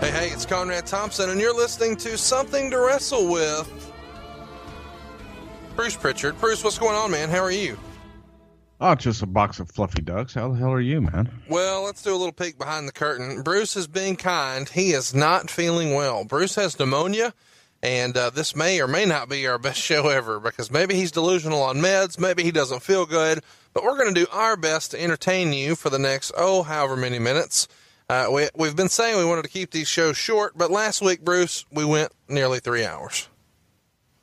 Hey, hey, it's Conrad Thompson, and you're listening to Something to Wrestle with. Bruce Pritchard. Bruce, what's going on, man? How are you? Oh, just a box of fluffy ducks. How the hell are you, man? Well, let's do a little peek behind the curtain. Bruce is being kind. He is not feeling well. Bruce has pneumonia, and uh, this may or may not be our best show ever because maybe he's delusional on meds, maybe he doesn't feel good, but we're going to do our best to entertain you for the next, oh, however many minutes. Uh, we, we've been saying we wanted to keep these shows short, but last week, Bruce, we went nearly three hours.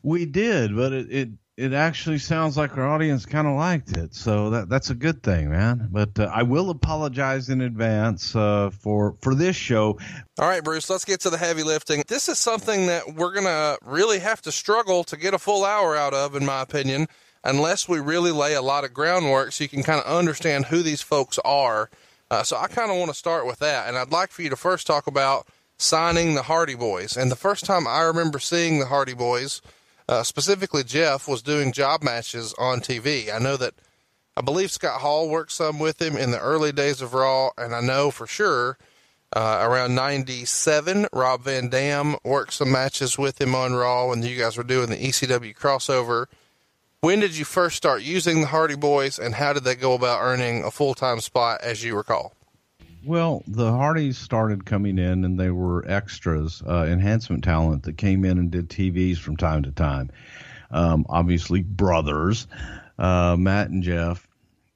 We did, but it it, it actually sounds like our audience kind of liked it, so that that's a good thing, man. But uh, I will apologize in advance uh, for for this show. All right, Bruce, let's get to the heavy lifting. This is something that we're gonna really have to struggle to get a full hour out of, in my opinion, unless we really lay a lot of groundwork so you can kind of understand who these folks are. Uh, so I kind of want to start with that, and I'd like for you to first talk about signing the Hardy Boys. And the first time I remember seeing the Hardy Boys, uh, specifically Jeff, was doing job matches on TV. I know that I believe Scott Hall worked some with him in the early days of Raw, and I know for sure uh, around '97, Rob Van Dam worked some matches with him on Raw when you guys were doing the ECW crossover. When did you first start using the Hardy Boys, and how did they go about earning a full time spot, as you recall? Well, the Hardys started coming in, and they were extras, uh, enhancement talent that came in and did TVs from time to time. Um, obviously, brothers, uh, Matt and Jeff,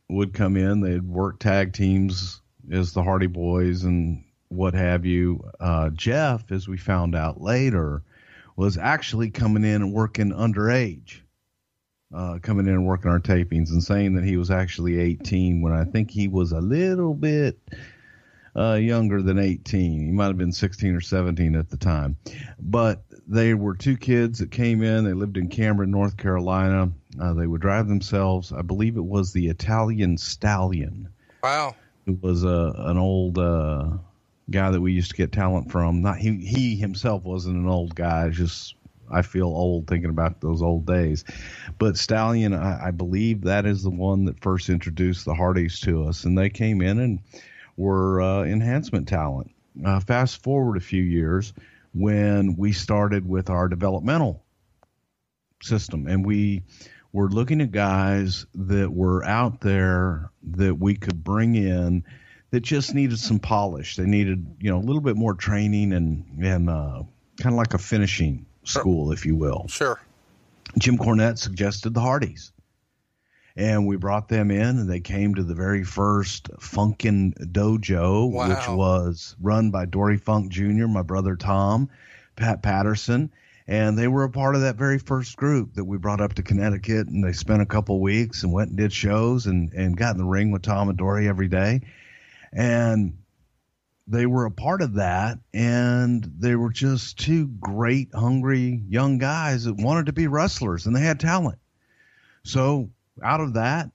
would come in. They'd work tag teams as the Hardy Boys and what have you. Uh, Jeff, as we found out later, was actually coming in and working underage uh, coming in and working our tapings and saying that he was actually 18 when I think he was a little bit uh, younger than 18. He might have been 16 or 17 at the time. But they were two kids that came in. They lived in Cameron, North Carolina. Uh, they would drive themselves. I believe it was the Italian Stallion. Wow. It was a an old uh, guy that we used to get talent from. Not he he himself wasn't an old guy. Just I feel old thinking about those old days. But Stallion, I, I, believe that is the one that first introduced the Hardys to us, and they came in and were uh, enhancement talent. Uh, fast forward a few years when we started with our developmental system, and we were looking at guys that were out there that we could bring in that just needed some polish. They needed, you know, a little bit more training and and uh, kind of like a finishing school, if you will. Sure. Jim Cornette suggested the Hardys. And we brought them in, and they came to the very first Funkin' Dojo, wow. which was run by Dory Funk Jr., my brother Tom, Pat Patterson. And they were a part of that very first group that we brought up to Connecticut. And they spent a couple weeks and went and did shows and, and got in the ring with Tom and Dory every day. And they were a part of that and they were just two great hungry young guys that wanted to be wrestlers and they had talent. So out of that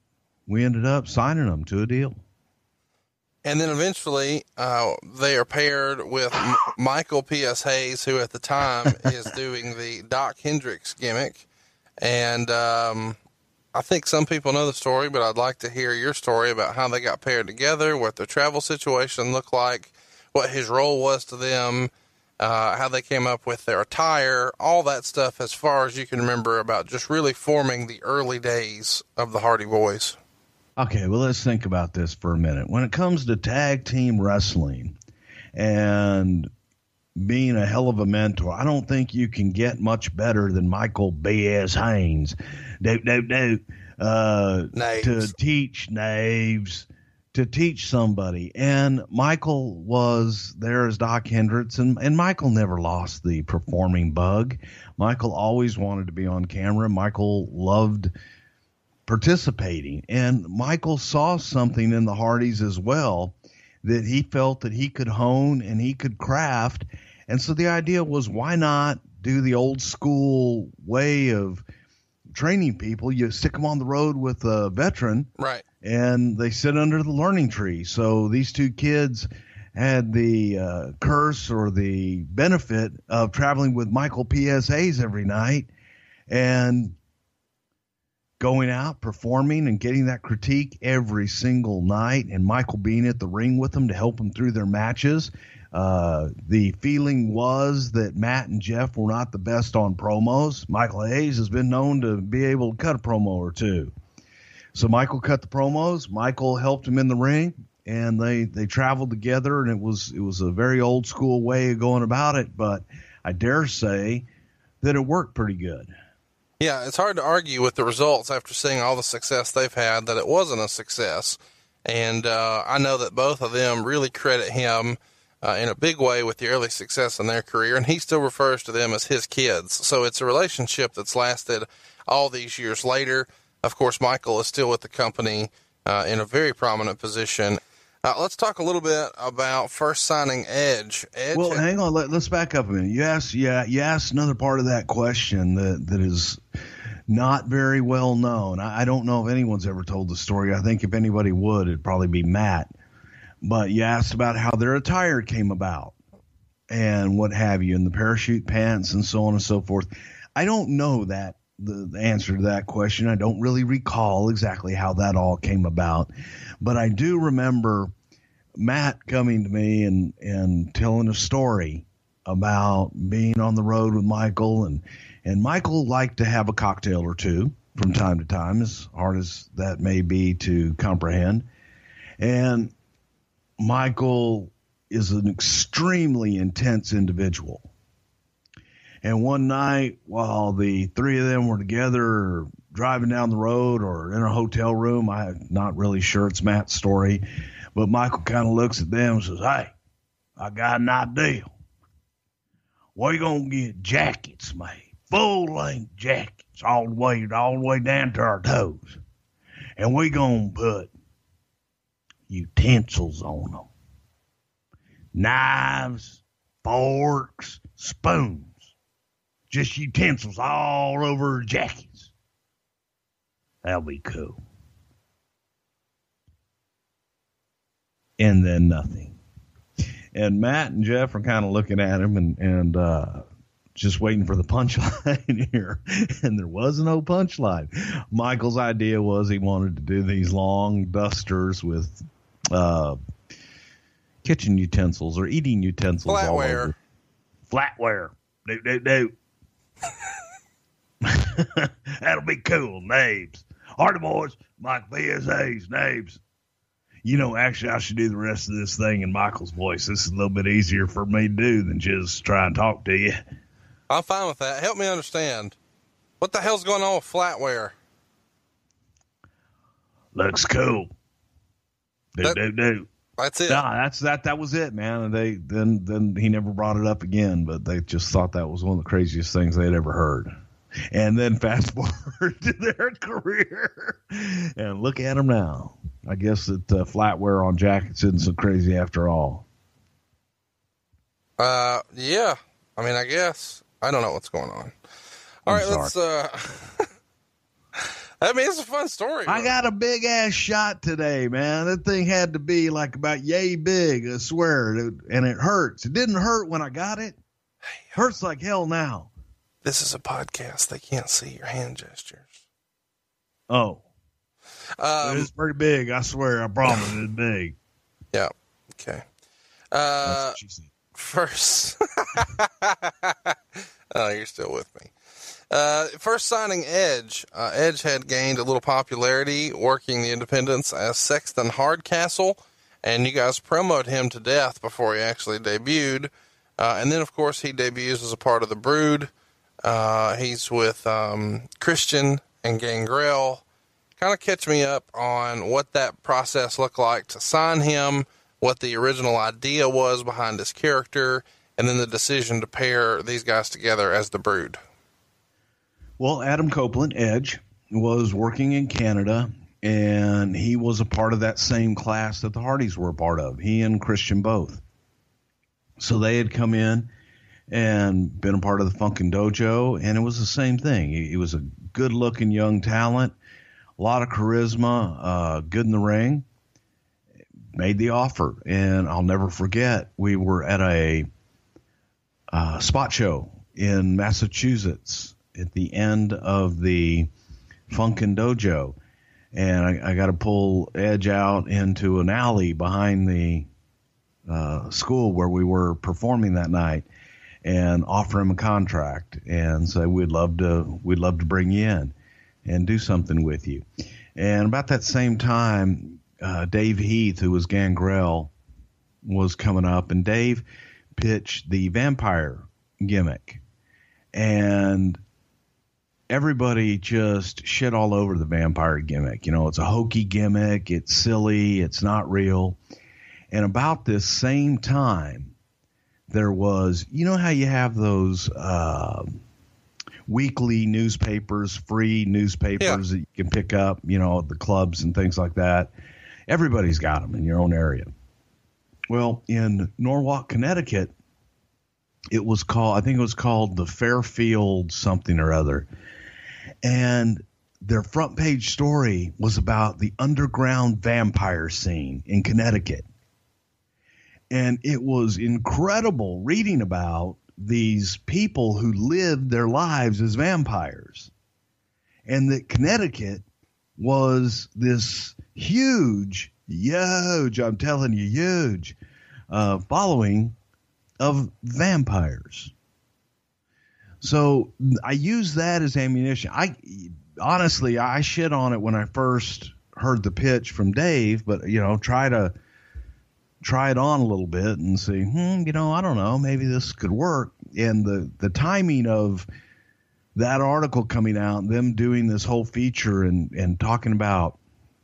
we ended up signing them to a deal. And then eventually uh, they are paired with M- michael ps hayes who at the time is doing the doc hendrix gimmick. And um, I think some people know the story, but I'd like to hear your story about how they got paired together, what their travel situation looked like, what his role was to them, uh, how they came up with their attire, all that stuff as far as you can remember about just really forming the early days of the Hardy Boys. Okay, well, let's think about this for a minute. When it comes to tag team wrestling, and being a hell of a mentor. I don't think you can get much better than Michael P.S. Hayes. Dope, dope, dope. Uh, to teach knaves, to teach somebody. And Michael was there as Doc Hendrix, and, and Michael never lost the performing bug. Michael always wanted to be on camera. Michael loved participating. And Michael saw something in the Hardys as well that he felt that he could hone and he could craft. And so the idea was why not do the old school way of training people? You stick them on the road with a veteran. Right and they sit under the learning tree. So these two kids had the uh, curse or the benefit of traveling with Michael P.S. Hayes every night and going out, performing, and getting that critique every single night, and Michael being at the ring with them to help them through their matches. Uh, the feeling was that Matt and Jeff were not the best on promos. Michael Hayes has been known to be able to cut a promo or two. So Michael cut the promos. Michael helped him in the ring, and they they traveled together. And it was it was a very old school way of going about it, but I dare say that it worked pretty good. Yeah, it's hard to argue with the results after seeing all the success they've had that it wasn't a success. And uh, I know that both of them really credit him uh, in a big way with the early success in their career, and he still refers to them as his kids. So it's a relationship that's lasted all these years later. Of course, Michael is still with the company uh, in a very prominent position. Uh, let's talk a little bit about first signing Edge. Edge well, hang on. Let, us back up a minute. You asked, yeah, you asked another part of that question that that is not very well known. I, I don't know if anyone's ever told the story. I think if anybody would, it'd probably be Matt. But you asked about how their attire came about and what have you, and the parachute pants and so on and so forth. I don't know that the, the answer to that question. I don't really recall exactly how that all came about, but I do remember Matt coming to me and, and telling a story about being on the road with Michael and and Michael liked to have a cocktail or two from time to time, as hard as that may be to comprehend. And Michael is an extremely intense individual. And one night, while the three of them were together driving down the road or in a hotel room, I'm not really sure it's Matt's story, but Michael kind of looks at them and says, Hey, I got an idea. We're going to get jackets made, full length jackets, all the way, all the way down to our toes. And we're going to put utensils on them knives, forks, spoons just utensils all over her jackets. That'll be cool. And then nothing. And Matt and Jeff are kind of looking at him and, and, uh, just waiting for the punchline here. And there was no punchline. Michael's idea was he wanted to do these long dusters with, uh, kitchen utensils or eating utensils. Flatware. Flatware. Do, do, do. That'll be cool. Names. Boys, Mike BSA's names. You know, actually, I should do the rest of this thing in Michael's voice. This is a little bit easier for me to do than just try and talk to you. I'm fine with that. Help me understand. What the hell's going on with flatware? Looks cool. Do that, do do. That's it. Nah, that's that. That was it, man. And they then then he never brought it up again. But they just thought that was one of the craziest things they'd ever heard. And then fast forward to their career, and look at them now. I guess that uh, flatware on jackets isn't so crazy after all. Uh, yeah. I mean, I guess I don't know what's going on. All right, let's uh I mean, it's a fun story. I got a big ass shot today, man. That thing had to be like about yay big, I swear. And it hurts. It didn't hurt when I got it. hurts like hell now. This is a podcast. They can't see your hand gestures. Oh. Um, it is pretty big. I swear. I promise it's big. Yeah. Okay. Uh, first. oh, you're still with me. Uh, first signing Edge. Uh, Edge had gained a little popularity working the independents as Sexton Hardcastle, and you guys promoted him to death before he actually debuted. Uh, and then, of course, he debuts as a part of the Brood. Uh, he's with um, Christian and Gangrel. Kind of catch me up on what that process looked like to sign him, what the original idea was behind his character, and then the decision to pair these guys together as the Brood. Well, Adam Copeland, Edge, was working in Canada, and he was a part of that same class that the Hardys were a part of. He and Christian both. So they had come in and been a part of the Funkin' Dojo, and it was the same thing. He, he was a good-looking young talent, a lot of charisma, uh, good in the ring. Made the offer, and I'll never forget. We were at a uh, spot show in Massachusetts at the end of the Funkin' Dojo, and I, I got to pull Edge out into an alley behind the uh, school where we were performing that night, and offer him a contract and say we'd love to we'd love to bring you in and do something with you. And about that same time, uh, Dave Heath, who was Gangrel, was coming up, and Dave pitched the vampire gimmick, and everybody just shit all over the vampire gimmick. You know, it's a hokey gimmick, it's silly, it's not real. And about this same time, there was, you know, how you have those uh, weekly newspapers, free newspapers yeah. that you can pick up, you know, the clubs and things like that. Everybody's got them in your own area. Well, in Norwalk, Connecticut, it was called, I think it was called the Fairfield something or other. And their front page story was about the underground vampire scene in Connecticut and it was incredible reading about these people who lived their lives as vampires. And that Connecticut was this huge, huge, I'm telling you, huge uh, following of vampires. So I use that as ammunition. I honestly, I shit on it when I first heard the pitch from Dave, but you know, try to try it on a little bit and see, hmm, you know, I don't know, maybe this could work. And the the timing of that article coming out, them doing this whole feature and and talking about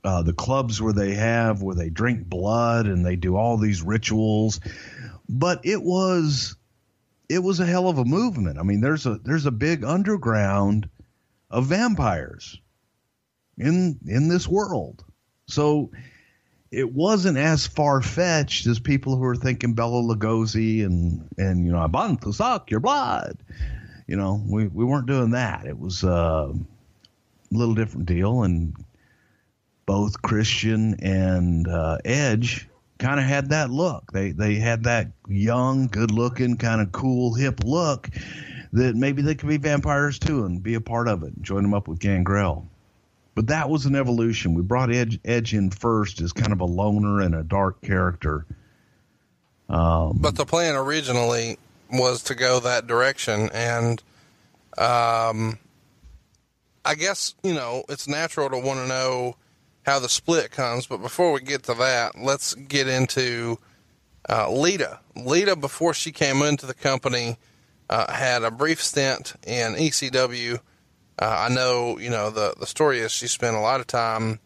uh, the clubs where they have where they drink blood and they do all these rituals, but it was it was a hell of a movement. I mean, there's a there's a big underground of vampires in in this world. So it wasn't as far fetched as people who are thinking Bela Lugosi and and you know I want to suck your blood. You know, we we weren't doing that. It was uh, a little different deal, and both Christian and uh, Edge kind of had that look. They they had that young, good looking, kind of cool, hip look that maybe they could be vampires too and be a part of it. And join them up with Gangrel. But that was an evolution. We brought Edge, Edge in first as kind of a loner and a dark character. Um, but the plan originally was to go that direction, and um, I guess you know it's natural to want to know how the split comes. But before we get to that, let's get into uh, Lita. Lita, before she came into the company, uh, had a brief stint in ECW uh, I know, you know, the, the story is she spent a lot of time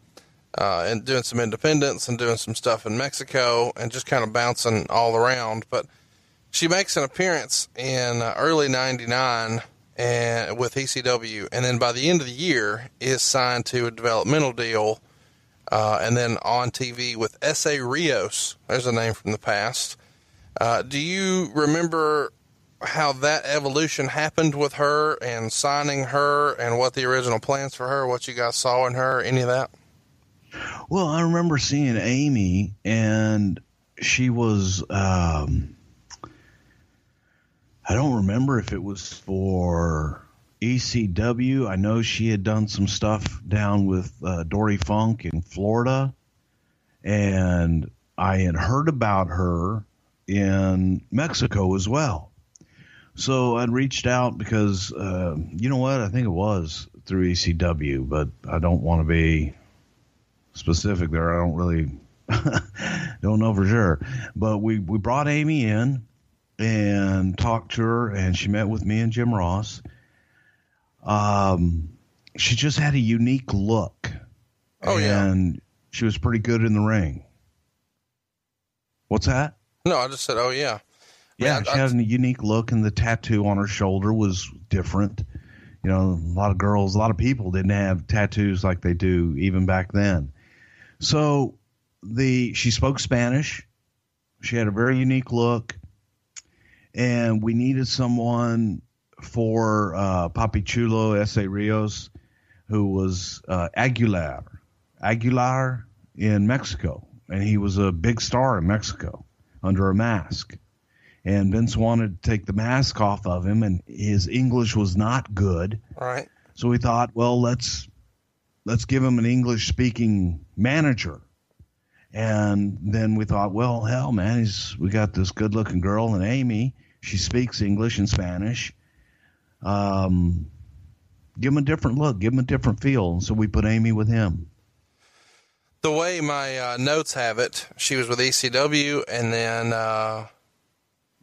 uh, and doing some independence and doing some stuff in Mexico and just kind of bouncing all around. But she makes an appearance in uh, early 99 and with ECW. And then by the end of the year is signed to a developmental deal. Uh, and then on TV with Essa Rios. There's a name from the past. Uh, do you remember how that evolution happened with her and signing her and what the original plans for her, what you guys saw in her, any of that? Well, I remember seeing Amy and she was, um, I don't remember if it was for ECW. I know she had done some stuff down with uh, Dory Funk in Florida. And I had heard about her in Mexico as well. So I'd reached out because uh, you know what? I think it was through ECW, but I don't want to be specific there. I don't really don't know for sure. But we we brought Amy in, and talked to her, and she met with me and Jim Ross. Um, she just had a unique look. Oh, yeah. and she was pretty good in the ring. What's that? No, I just said, oh yeah. Yeah, she I- had a unique look, and the tattoo on her shoulder was different. You know, a lot of girls, a lot of people didn't have tattoos like they do even back then. So the she spoke Spanish. She had a very unique look, and we needed someone for uh, Papi Chulo Essa Rios, who was uh, Aguilar, Aguilar in Mexico, and he was a big star in Mexico under a mask and Vince wanted to take the mask off of him, and his English was not good. Right. So we thought, well, let's let's give him an English speaking manager. And then we thought, well, hell, man, he's we got this good looking girl and Amy. She speaks English and Spanish. Um, give him a different look, give him a different feel. So we put Amy with him. The way my uh, notes have it, she was with ECW and then uh,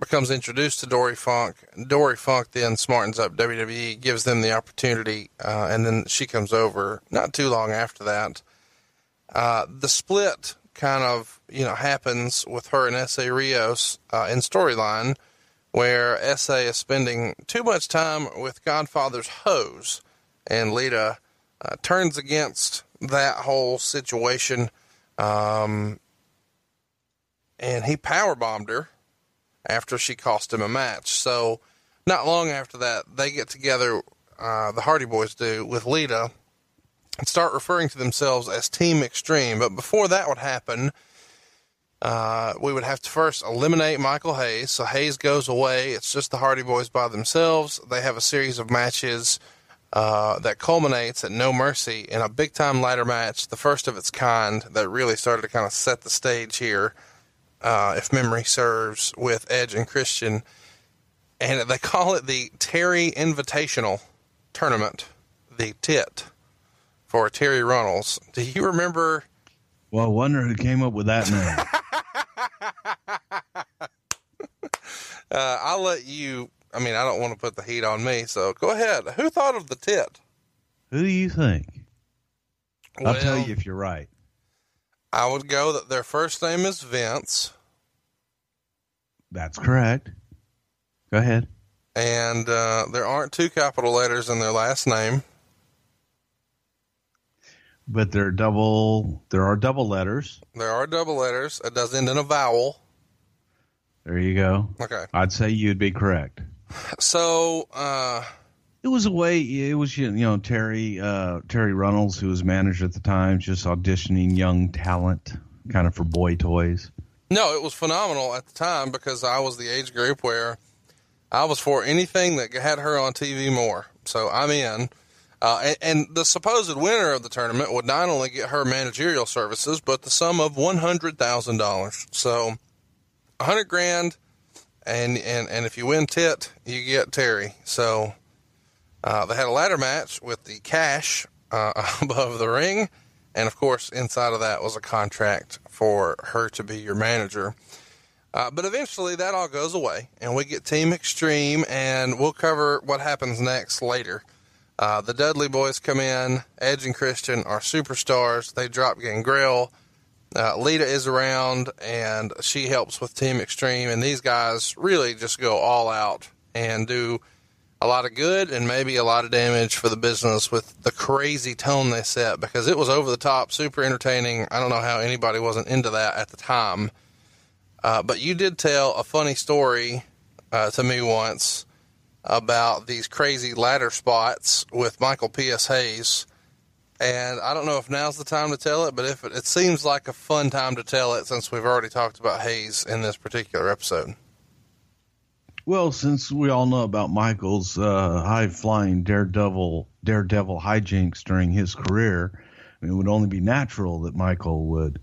becomes introduced to Dory Funk. Dory Funk then smartens up WWE, gives them the opportunity, uh, and then she comes over not too long after that. Uh, the split kind of you know happens with her and Essa Rios uh, in storyline, where Essa is spending too much time with Godfather's hose, and Lita uh, turns against that whole situation, um, and he power bombed her after she cost him a match. So, not long after that, they get together. Uh, the Hardy Boys do with Lita and start referring to themselves as Team Extreme. But before that would happen, uh, we would have to first eliminate Michael Hayes. So Hayes goes away. It's just the Hardy Boys by themselves. They have a series of matches uh, that culminates at No Mercy in a big time ladder match, the first of its kind that really started to kind of set the stage here, uh, if memory serves, with Edge and Christian. And they call it the Terri Invitational Tournament, the TIT, for Terri Runnels. Do you remember? Well, I wonder who came up with that name. Uh, I'll let you. I mean, I don't want to put the heat on me, so go ahead. Who thought of the tit? who do you think? I'll tell you if you're right. I would go that their first name is Vince, That's correct. Go ahead. and uh, there aren't two capital letters in their last name. But there are double. There are double letters. There are double letters. It does end in a vowel. There you go. Okay. I'd say you'd be correct. So, uh, It was a way. It was you know Terri uh, Terri Runnels, who was manager at the time, just auditioning young talent, kind of for boy toys. no, it was phenomenal at the time because I was the age group where I was for anything that had her on TV more. So I'm in. Uh, and, and the supposed winner of the tournament would not only get her managerial services, but the sum of one hundred thousand dollars. So, a hundred grand, and and and if you win tit, you get Terri. So, uh, they had a ladder match with the cash uh, above the ring, and of course, inside of that was a contract for her to be your manager. Uh, but eventually, that all goes away, and we get Team Extreme, and we'll cover what happens next later. Uh, the Dudley boys come in. Edge and Christian are superstars. They drop Gangrel. Uh, Lita is around, and she helps with Team Extreme. And these guys really just go all out and do a lot of good and maybe a lot of damage for the business with the crazy tone they set because it was over the top, super entertaining. I don't know how anybody wasn't into that at the time. Uh, but you did tell a funny story uh, to me once about these crazy ladder spots with Michael P.S. Hayes. And I don't know if now's the time to tell it, but if it, it seems like a fun time to tell it since we've already talked about Hayes in this particular episode. Well, since we all know about Michael's uh, high flying daredevil daredevil hijinks during his career, I mean, it would only be natural that Michael would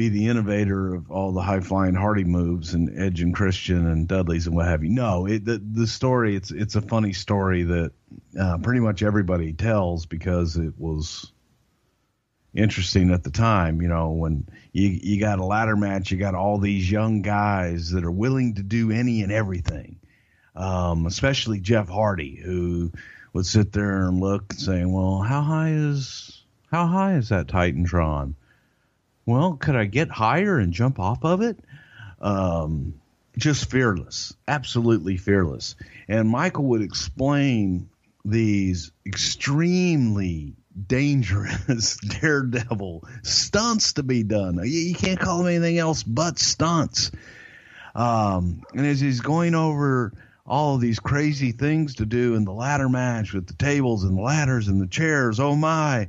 be the innovator of all the high flying Hardy moves and Edge and Christian and Dudley's and what have you. No, it, the the story it's it's a funny story that uh, pretty much everybody tells because it was interesting at the time. You know, when you you got a ladder match, you got all these young guys that are willing to do any and everything. Um, especially Jeff Hardy, who would sit there and look saying, "Well, how high is how high is that Titantron? Well, could I get higher and jump off of it?" Um, just fearless, absolutely fearless. And Michael would explain these extremely dangerous daredevil stunts to be done. You, can't call them anything else but stunts. Um, and as he's going over all of these crazy things to do in the ladder match with the tables and the ladders and the chairs, oh my.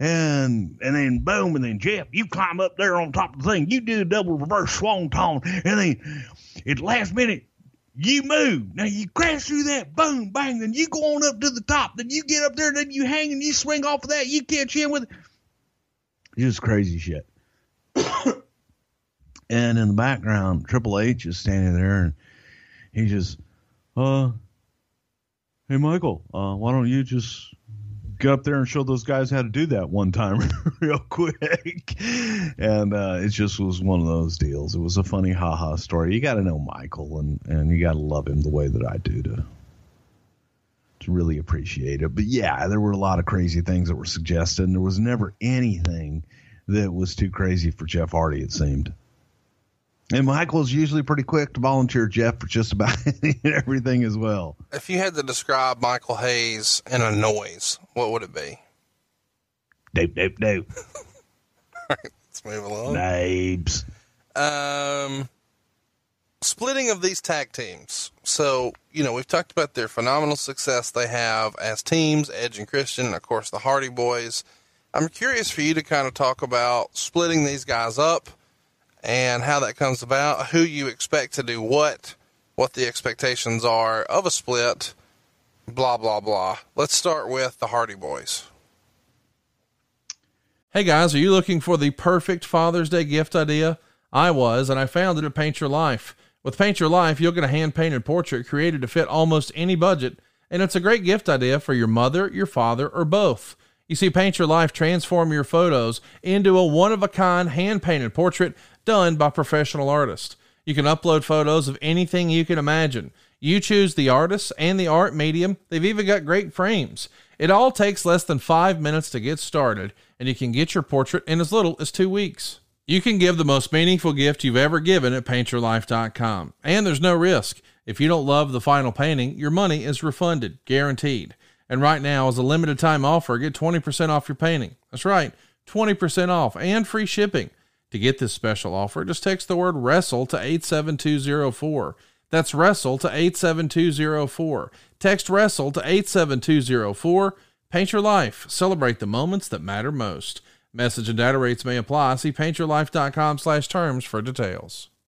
And and then boom, and then Jeff, you climb up there on top of the thing, you do a double reverse swanton, and then at the last minute, you move. Now you crash through that, boom, bang, then you go on up to the top, then you get up there, then you hang and you swing off of that, you catch him with just crazy shit. and in the background, Triple H is standing there and he just, uh, hey Michael, uh, why don't you just get up there and show those guys how to do that one time real quick. And uh, it just was one of those deals. It was a funny haha story. You got to know Michael and, and you got to love him the way that I do to to really appreciate it. But yeah, there were a lot of crazy things that were suggested. And there was never anything that was too crazy for Jeff Hardy, it seemed. And Michael's usually pretty quick to volunteer Jeff for just about everything as well. If you had to describe Michael Hayes in a noise, what would it be? Dope, dope, dope. All right, let's move along. Nabes. Um, splitting of these tag teams. So, you know, we've talked about their phenomenal success they have as teams, Edge and Christian, and of course the Hardy Boys. I'm curious for you to kind of talk about splitting these guys up and how that comes about, who you expect to do what, what the expectations are of a split, blah, blah, blah. Let's start with the Hardy Boys. Hey guys, are you looking for the perfect Father's Day gift idea? I was, and I found it at Paint Your Life. With Paint Your Life, you'll get a hand painted portrait created to fit almost any budget, and it's a great gift idea for your mother, your father, or both. You see, Paint Your Life transform your photos into a one of a kind hand painted portrait done by professional artists. You can upload photos of anything you can imagine. You choose the artist and the art medium. They've even got great frames. It all takes less than five minutes to get started, and you can get your portrait in as little as two weeks. You can give the most meaningful gift you've ever given at paintyourlife.com. And there's no risk. If you don't love the final painting, your money is refunded, guaranteed. And right now, as a limited time offer, get 20% off your painting. That's right, 20% off and free shipping. To get this special offer, just text the word wrestle to 87204. That's wrestle to 87204. Text wrestle to 87204. Paint your life. Celebrate the moments that matter most. Message and data rates may apply. See paintyourlife.com slash terms for details.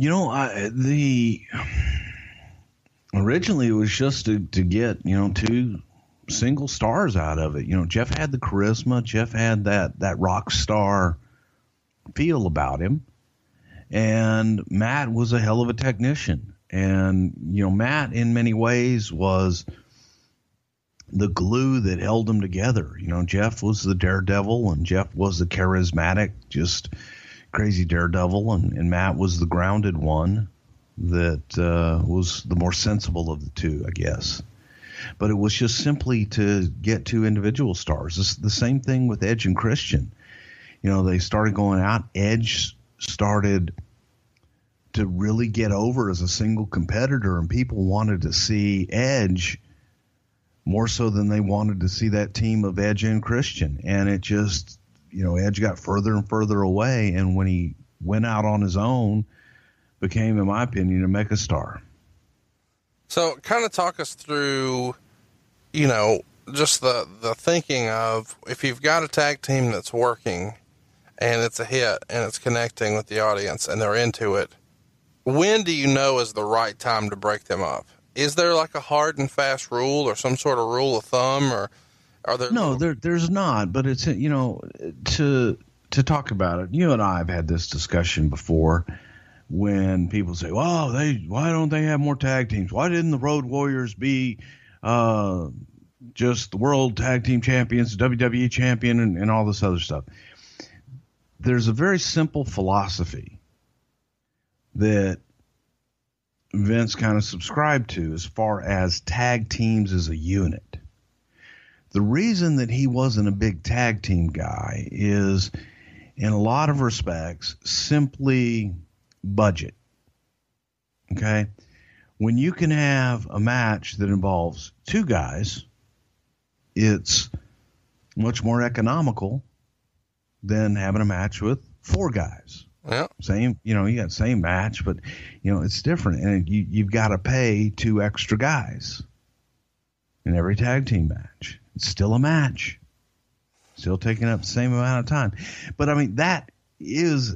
You know, I, the originally it was just to, to get you know two single stars out of it. You know, Jeff had the charisma. Jeff had that that rock star feel about him, and Matt was a hell of a technician. And you know, Matt in many ways was the glue that held them together. You know, Jeff was the daredevil, and Jeff was the charismatic, just crazy daredevil, and, and Matt was the grounded one that uh, was the more sensible of the two, I guess. But it was just simply to get two individual stars. It's the same thing with Edge and Christian. You know, they started going out. Edge started to really get over as a single competitor, and people wanted to see Edge more so than they wanted to see that team of Edge and Christian. And it just you know, Edge got further and further away, and when he went out on his own, became, in my opinion, a megastar. So, kind of talk us through, you know, just the the thinking of if you've got a tag team that's working and it's a hit and it's connecting with the audience and they're into it, when do you know is the right time to break them up? Is there like a hard and fast rule or some sort of rule of thumb or are there No, there there's not, but it's you know to to talk about it. You and I have had this discussion before when people say, "Well, they why don't they have more tag teams? Why didn't the Road Warriors be uh, just the World Tag Team Champions, the WWE Champion, and, and all this other stuff?" There's a very simple philosophy that Vince kind of subscribed to as far as tag teams as a unit. The reason that he wasn't a big tag team guy is, in a lot of respects, simply budget. Okay? When you can have a match that involves two guys, it's much more economical than having a match with four guys. Yeah. Same, you know, you got same match, but you know it's different, and you you've got to pay two extra guys in every tag team match. It's still a match, still taking up the same amount of time. But I mean, that is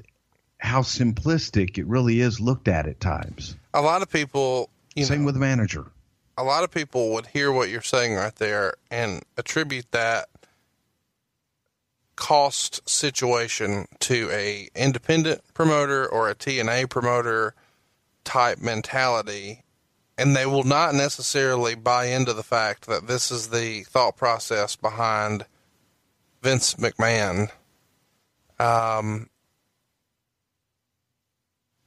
how simplistic it really is looked at at times. A lot of people, you Same know, with the manager. a lot of people would hear what you're saying right there and attribute that cost situation to a independent promoter or a TNA promoter type mentality and they will not necessarily buy into the fact that this is the thought process behind Vince McMahon. Um,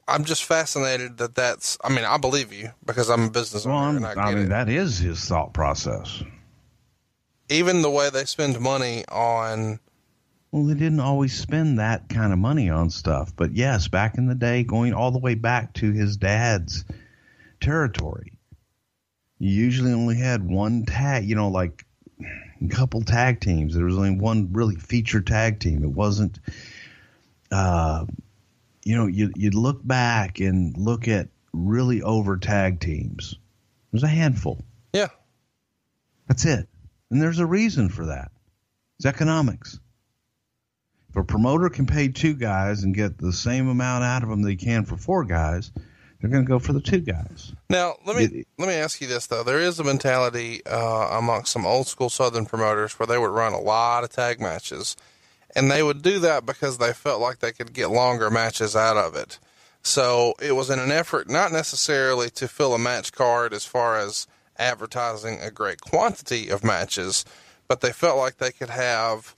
I'm just fascinated that that's. I mean, I believe you because I'm a business Well, owner I I mean, it. that is his thought process. Even the way they spend money on Well, they didn't always spend that kind of money on stuff, but yes, back in the day, going all the way back to his dad's territory, you usually only had one tag. You know, like a couple tag teams. There was only one really featured tag team. It wasn't. Uh, you know, you you'd look back and look at really over tag teams. There's a handful. yeah. That's it. And there's a reason for that. It's economics. If a promoter can pay two guys and get the same amount out of them they can for four guys, they're going to go for the two guys. Now let me It- let me ask you this though. There is a mentality uh, amongst some old school Southern promoters where they would run a lot of tag matches, and they would do that because they felt like they could get longer matches out of it. So it was in an effort not necessarily to fill a match card as far as advertising a great quantity of matches, but they felt like they could have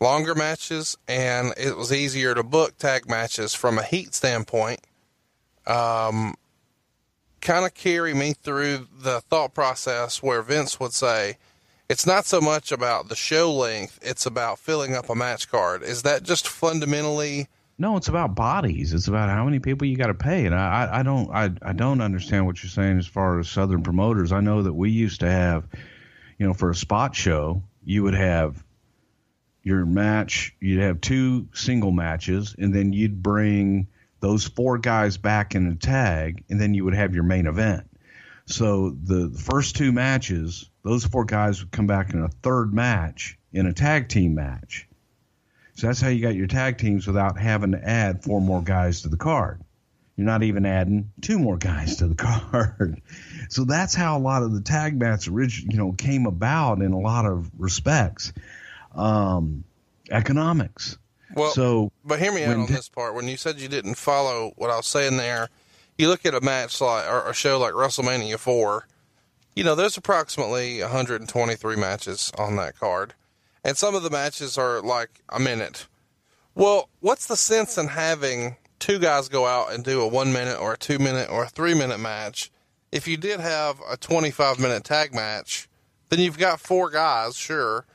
longer matches and it was easier to book tag matches from a heat standpoint Um, kind of carry me through the thought process where Vince would say, it's not so much about the show length, it's about filling up a match card. Is that just fundamentally No, it's about bodies. It's about how many people you got to pay. And I, I don't, I, I don't understand what you're saying as far as Southern promoters. I know that we used to have, you know, for a spot show, you would have your match, you'd have two single matches, and then you'd bring those four guys back in a tag, and then you would have your main event. So the first two matches, those four guys would come back in a third match in a tag team match. So that's how you got your tag teams without having to add four more guys to the card. You're not even adding two more guys to the card. So that's how a lot of the tag matches orig- you know, came about in a lot of respects. Um, economics. Well? so but hear me out on this part. When you said you didn't follow what I was saying there, you look at a match like or a show like WrestleMania four. You know, there's approximately 123 matches on that card, and some of the matches are like a minute. Well, what's the sense in having two guys go out and do a one minute or a two minute or a three minute match? If you did have a 25 minute tag match, then you've got four guys, sure,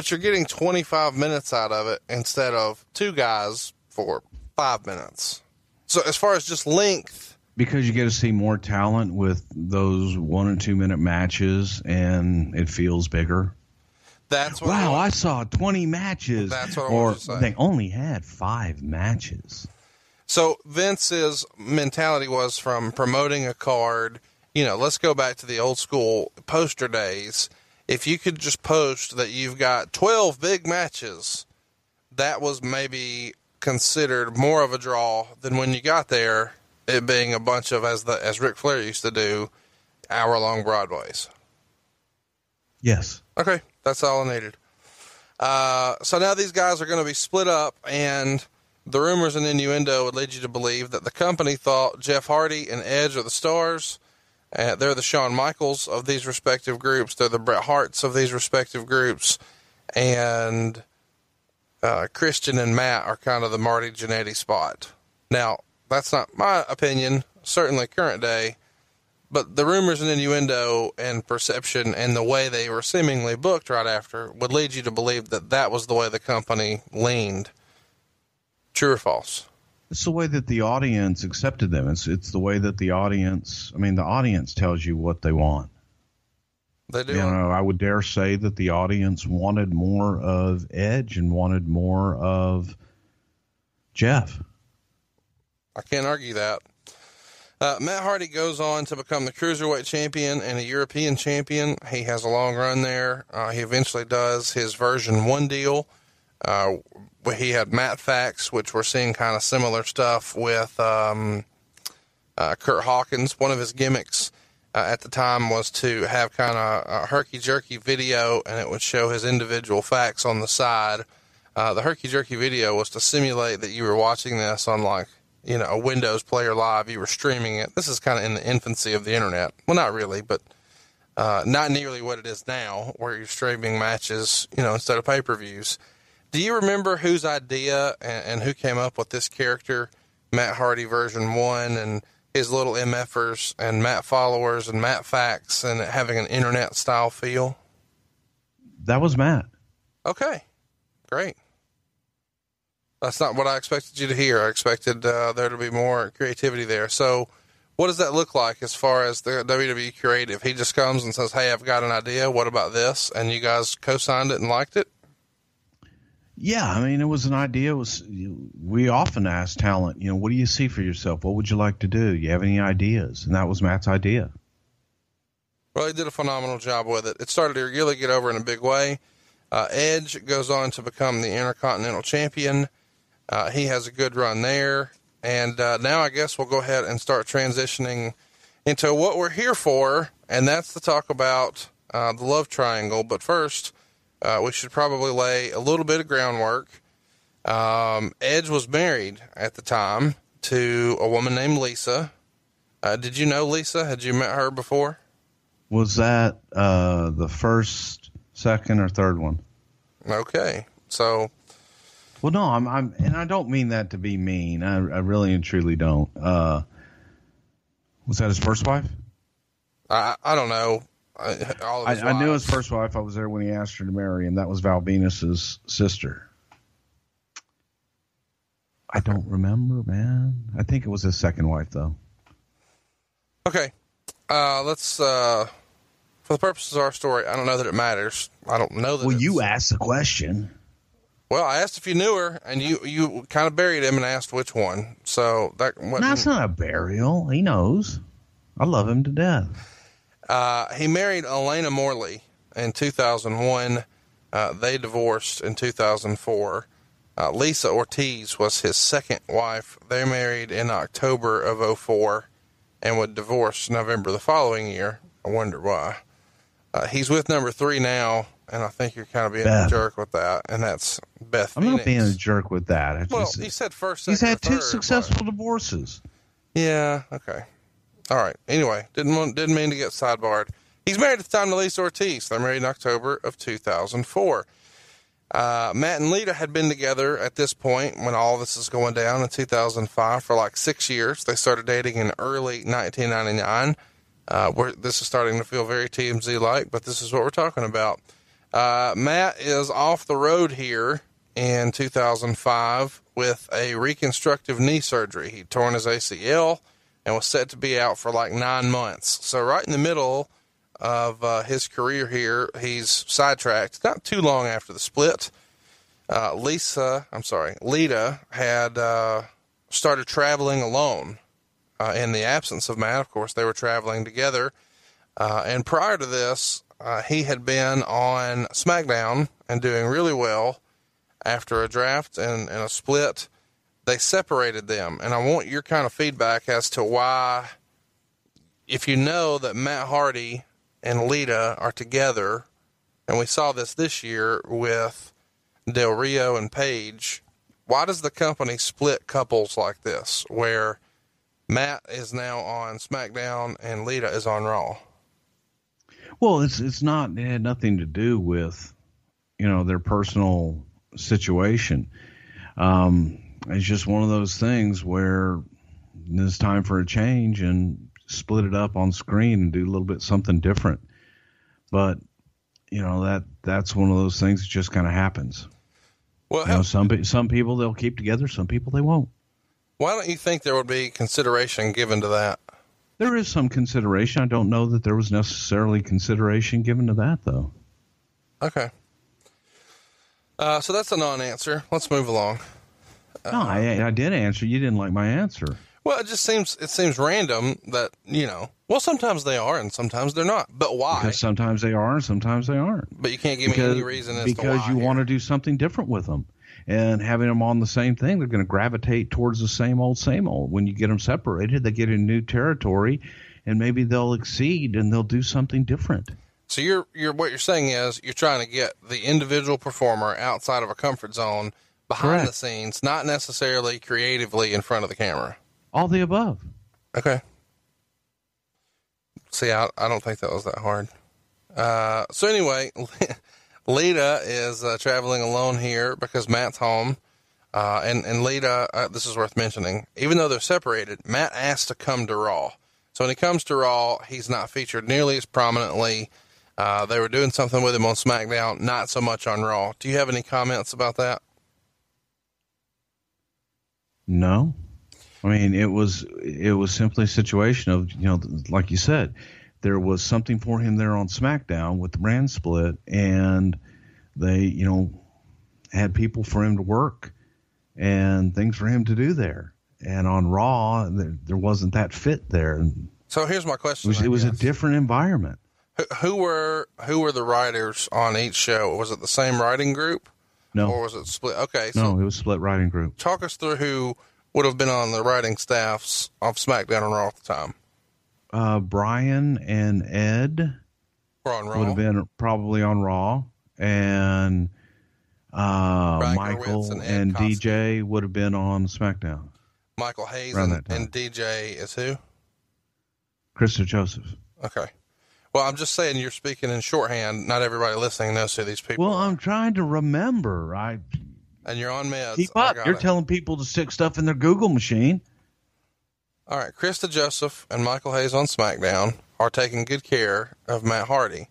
but you're getting 25 minutes out of it instead of two guys for five minutes. So, as far as just length, because you get to see more talent with those one and two minute matches and it feels bigger. that's what Wow, I, I saw 20 matches. That's what I or wanted to say. they only had five matches. So Vince's mentality was from promoting a card. You know, let's go back to the old school poster days. If you could just post that you've got 12 big matches, that was maybe considered more of a draw than when you got there, it being a bunch of, as the, as Ric Flair used to do, hour long Broadways. Yes. Okay. That's all I needed. Uh, so now these guys are going to be split up and the rumors and innuendo would lead you to believe that the company thought Jeff Hardy and Edge are the stars. Uh, they're the Shawn Michaels of these respective groups. They're the Bret Harts of these respective groups. And uh, Christian and Matt are kind of the Marty Jannetty spot. Now, that's not my opinion, certainly current day, but the rumors and innuendo and perception and the way they were seemingly booked right after would lead you to believe that that was the way the company leaned. True or false? It's the way that the audience accepted them. It's it's the way that the audience. I mean, the audience tells you what they want. They do. You know, I would dare say that the audience wanted more of Edge and wanted more of Jeff. I can't argue that. Uh, Matt Hardy goes on to become the cruiserweight champion and a European champion. He has a long run there. Uh, he eventually does his version one deal. Uh, he had Matt Facts, which we're seeing kind of similar stuff with um, uh, Curt Hawkins. One of his gimmicks uh, at the time was to have kind of a herky jerky video, and it would show his individual facts on the side. Uh, the herky jerky video was to simulate that you were watching this on like you know, a Windows player live. You were streaming it. This is kind of in the infancy of the internet. Well, not really, but uh, not nearly what it is now, where you're streaming matches, you know, instead of pay per views. Do you remember whose idea and, and, who came up with this character, Matt Hardy version one, and his little MFers and Matt followers and Matt facts and having an internet style feel? That was Matt. Okay, great. That's not what I expected you to hear. I expected uh, there to be more creativity there. So, what does that look like as far as the WWE creative? He just comes and says, "Hey, I've got an idea. What about this?" And you guys co-signed it and liked it. Yeah, I mean, it was an idea. It was we often ask talent, you know, what do you see for yourself? What would you like to do? You have any ideas? And that was Matt's idea. Well, he did a phenomenal job with it. It started to really get over in a big way. Uh, Edge goes on to become the Intercontinental Champion. Uh, he has a good run there. And uh, now I guess we'll go ahead and start transitioning into what we're here for, and that's to talk about uh, the love triangle. But first, uh, we should probably lay a little bit of groundwork. Um, Edge was married at the time to a woman named Lisa. Uh, did you know Lisa? Had you met her before? Was that uh, the first, second, or third one? Okay. So well, no, I'm, I'm, and I don't mean that to be mean. I, I really and truly don't. Uh, was that his first wife? I, I don't know. I, I, I, knew his first wife. I was there when he asked her to marry him. That was Val Venis's sister. I don't remember, man. I think it was his second wife, though. Okay. Uh, let's, uh, for the purposes of our story, I don't know that it matters. I don't know that. Well, you asked the question. Well, I asked if you knew her, and you you kind of buried him and asked which one. So that No, that's not a burial. He knows. I love him to death. Uh, he married Alannah Morley in 2001. Uh, they divorced in 2004. Uh, Lisa Ortiz was his second wife. They married in October of 04 and would divorce November the following year. I wonder why. Uh, he's with number three now and I think you're kind of being Beth. a jerk with that, and that's Beth. I'm Phoenix. not being a jerk with that. I well, just, he said first. He's had two third, successful but... divorces. Yeah. Okay. All right. Anyway, didn't want, didn't mean to get sidebarred. He's married at the time to Lisa Ortiz. They're married in October of 2004. Uh, Matt and Lita had been together at this point when all this is going down in 2005 for like six years. They started dating in early 1999. Uh, where this is starting to feel very TMZ like, but this is what we're talking about. Uh, Matt is off the road here in 2005 with a reconstructive knee surgery. He torn his ACL and was set to be out for like nine months. So right in the middle of uh, his career here, he's sidetracked. Not too long after the split, uh, Lisa, I'm sorry, Lita had uh, started traveling alone. Uh, in the absence of Matt, of course, they were traveling together Uh, and prior to this, uh, he had been on SmackDown and doing really well after a draft and, and a split. They separated them. And I want your kind of feedback as to why, if you know that Matt Hardy and Lita are together, and we saw this this year with Del Rio and Paige, why does the company split couples like this where Matt is now on SmackDown and Lita is on Raw? Well, it's it's not it had nothing to do with you know their personal situation. Um, it's just one of those things where it's time for a change and split it up on screen and do a little bit something different. But you know that that's one of those things that just kind of happens. Well, You know, some some people they'll keep together, some people they won't. why don't you think there would be consideration given to that? There is some consideration. I don't know that there was necessarily consideration given to that though. Okay. Uh, so that's a non-answer. Let's move along. No, I, uh, I did answer. You didn't like my answer. Well, it just seems it seems random that you know. Well, sometimes they are, and sometimes they're not. But why? Because sometimes they are and sometimes they aren't. but you can't give me because, any reason as because to why. you here. want to do something different with them and having them on the same thing they're going to gravitate towards the same old same old when you get them separated they get in new territory and maybe they'll exceed and they'll do something different So you're you're what you're saying is you're trying to get the individual performer outside of a comfort zone, behind Correct. the scenes, not necessarily creatively in front of the camera. all the above Okay. See, I, I don't think that was that hard. Uh, so anyway, Lita is uh, traveling alone here because Matt's home. Uh, and, and Lita, uh, this is worth mentioning, even though they're separated, Matt asked to come to Raw. So when he comes to Raw, he's not featured nearly as prominently. Uh, they were doing something with him on SmackDown, not so much on Raw. Do you have any comments about that? No. I mean it was it was simply a situation of you know like you said there was something for him there on smackdown with the brand split and they you know had people for him to work and things for him to do there. And on raw there, there wasn't that fit there. So here's my it question. was, it was a different environment. Who, who were who were the writers on each show? Was it the same writing group, or was it split? Okay, so no it was split writing group talk us through who would have been on the writing staffs of SmackDown and Raw at the time. uh, brian and ed on Raw. would have been probably on Raw, and uh, Michael and and, DJ would have been on SmackDown. Michael Hayes and, and DJ is who? Chris DeJoseph. Okay. Well, I'm just saying you're speaking in shorthand. Not everybody listening knows who these people Well, are. I'm trying to remember. I and you're on meds. keep up. You're it. telling people to stick stuff in their Google machine. All right, Chris DeJoseph and Michael Hayes on SmackDown are taking good care of Matt Hardy.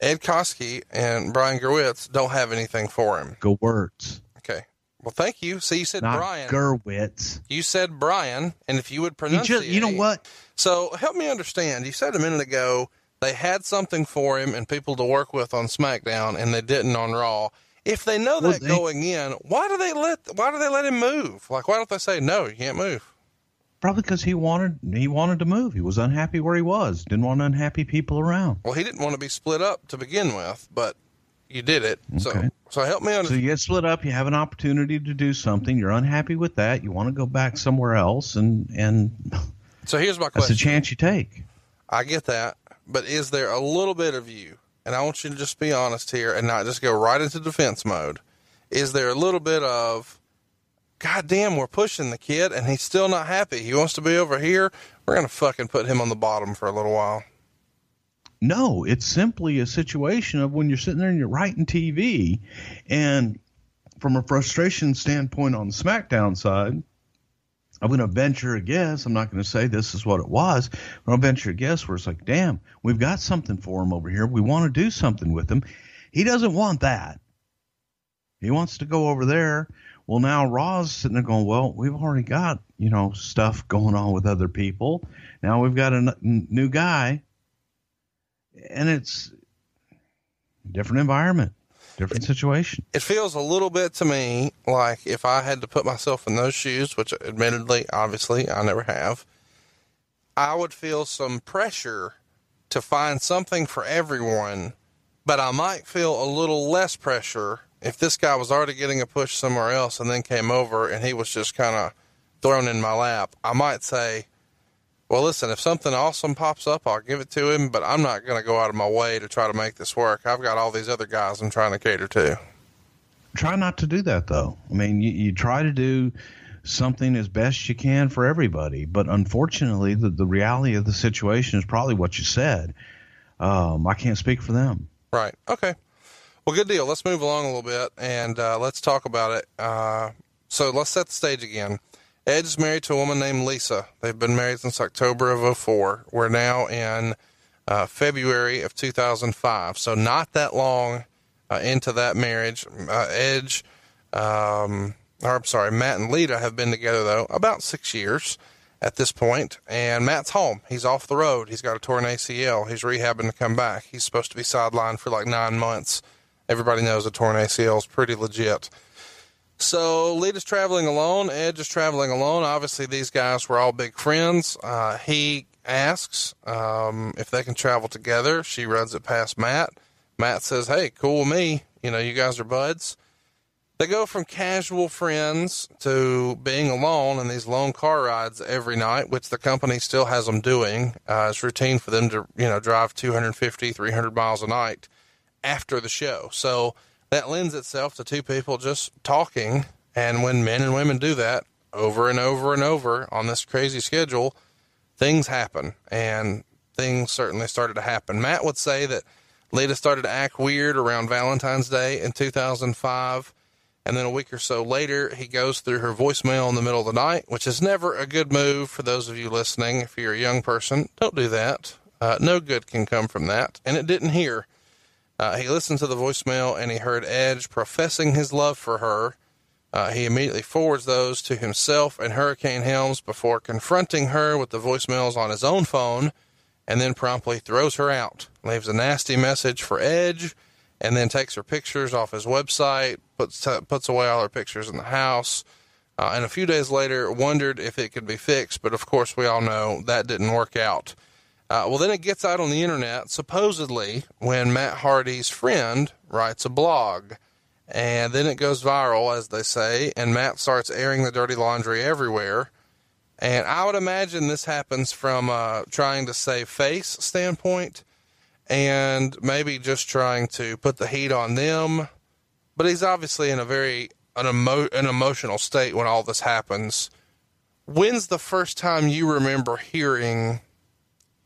Ed Koskey and Brian Gerwitz don't have anything for him. Gewirtz, Okay. Well, thank you. See, you said not Brian. Gerwitz. you said Brian, and if you would pronounce just, you know what? So help me understand. You said a minute ago they had something for him and people to work with on SmackDown, and they didn't on Raw. If they know Well, that they- going in, why do they let why do they let him move? Like, why don't they say no? You can't move. Probably because he wanted he wanted to move. He was unhappy where he was. Didn't want unhappy people around. Well, he didn't want to be split up to begin with, but you did it. So, Okay. so help me understand. So you get split up. You have an opportunity to do something. You're unhappy with that. You want to go back somewhere else, and and So here's my that's a question. chance you take. I get that, but is there a little bit of you, and I want you to just be honest here and not just go right into defense mode. Is there a little bit of, God damn, we're pushing the kid and he's still not happy. He wants to be over here. We're going to fucking put him on the bottom for a little while. No, it's simply a situation of when you're sitting there and you're writing TV, and from a frustration standpoint on the SmackDown side, I'm going to venture a guess. I'm not going to say this is what it was, but I'll venture a guess where it's like, damn, we've got something for him over here. We want to do something with him. He doesn't want that. He wants to go over there. Well, now Raw's sitting there going, well, we've already got, you know, stuff going on with other people. Now we've got a n- new guy and it's a different environment, different situation. It feels a little bit to me like if I had to put myself in those shoes, which admittedly, obviously, I never have, I would feel some pressure to find something for everyone, but I might feel a little less pressure if this guy was already getting a push somewhere else and then came over and he was just kind of thrown in my lap. I might say, well, listen, if something awesome pops up, I'll give it to him, but I'm not going to go out of my way to try to make this work. I've got all these other guys I'm trying to cater to. Try not to do that, though. I mean, you, you try to do something as best you can for everybody, but unfortunately, the, the reality of the situation is probably what you said. Um, I can't speak for them. Right. Okay. Well, good deal. Let's move along a little bit and uh, let's talk about it. Uh, so let's set the stage again. Edge is married to a woman named Lisa. They've been married since October of 04. We're now in uh, February of 2005. So not that long uh, into that marriage. Uh, Edge, um, or I'm sorry, Matt and Lita have been together though about six years at this point, and Matt's home. He's off the road. He's got a torn ACL. He's rehabbing to come back. He's supposed to be sidelined for like nine months. Everybody knows a torn ACL is pretty legit. So Lita's traveling alone. Edge is traveling alone. Obviously, these guys were all big friends. Uh, he asks um, if they can travel together. She runs it past Matt. Matt says, "Hey, cool me. You know, you guys are buds." They go from casual friends to being alone in these lone car rides every night, which the company still has them doing. Uh, it's routine for them to, you know, drive 250, 300 miles a night after the show. So that lends itself to two people just talking. And when men and women do that over and over and over on this crazy schedule, things happen. And things certainly started to happen. Matt would say that Lita started to act weird around Valentine's Day in 2005. And then a week or so later, he goes through her voicemail in the middle of the night, which is never a good move for those of you listening. If you're a young person, don't do that. Uh, no good can come from that. And it didn't here. Uh, he listened to the voicemail and he heard Edge professing his love for her. Uh, he immediately forwards those to himself and Hurricane Helms before confronting her with the voicemails on his own phone and then promptly throws her out. Leaves a nasty message for Edge and then takes her pictures off his website, puts, t- puts away all her pictures in the house. Uh, and a few days later, wondered if it could be fixed, but of course, we all know that didn't work out. Uh, well, then it gets out on the internet, supposedly, when Matt Hardy's friend writes a blog. And then it goes viral, as they say, and Matt starts airing the dirty laundry everywhere. And I would imagine this happens from uh, trying to save face standpoint and maybe just trying to put the heat on them. But he's obviously in a very an, emo- an emotional state when all this happens. When's the first time you remember hearing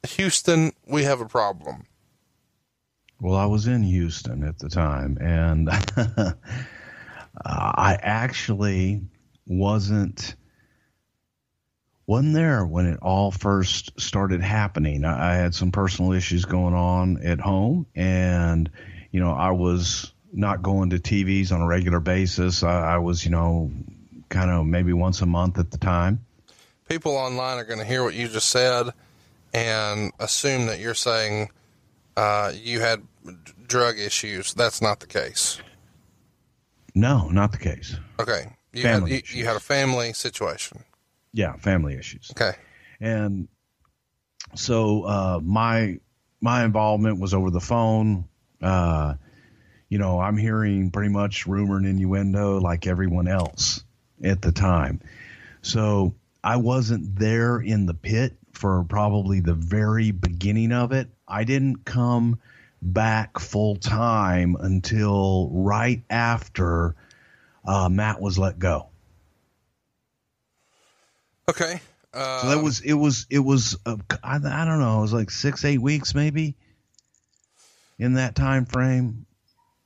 Houston, we have a problem. Well, I was in Houston at the time, and I actually wasn't wasn't there when it all first started happening. I, had some personal issues going on at home, and you know I was not going to TVs on a regular basis. I, I was, you know, kind of maybe once a month at the time. People online are going to hear what you just said and assume that you're saying uh, you had drug issues. That's not the case. No, not the case. Okay. You family had you, you, had a family situation. Yeah, family issues. Okay. And so uh, my my involvement was over the phone. Uh, you know, I'm hearing pretty much rumor and innuendo like everyone else at the time. So I wasn't there in the pit for probably the very beginning of it. I didn't come back full time until right after uh, Matt was let go. Okay. Uh, so that was it was it was uh, I, I don't know it was like six eight weeks maybe in that time frame.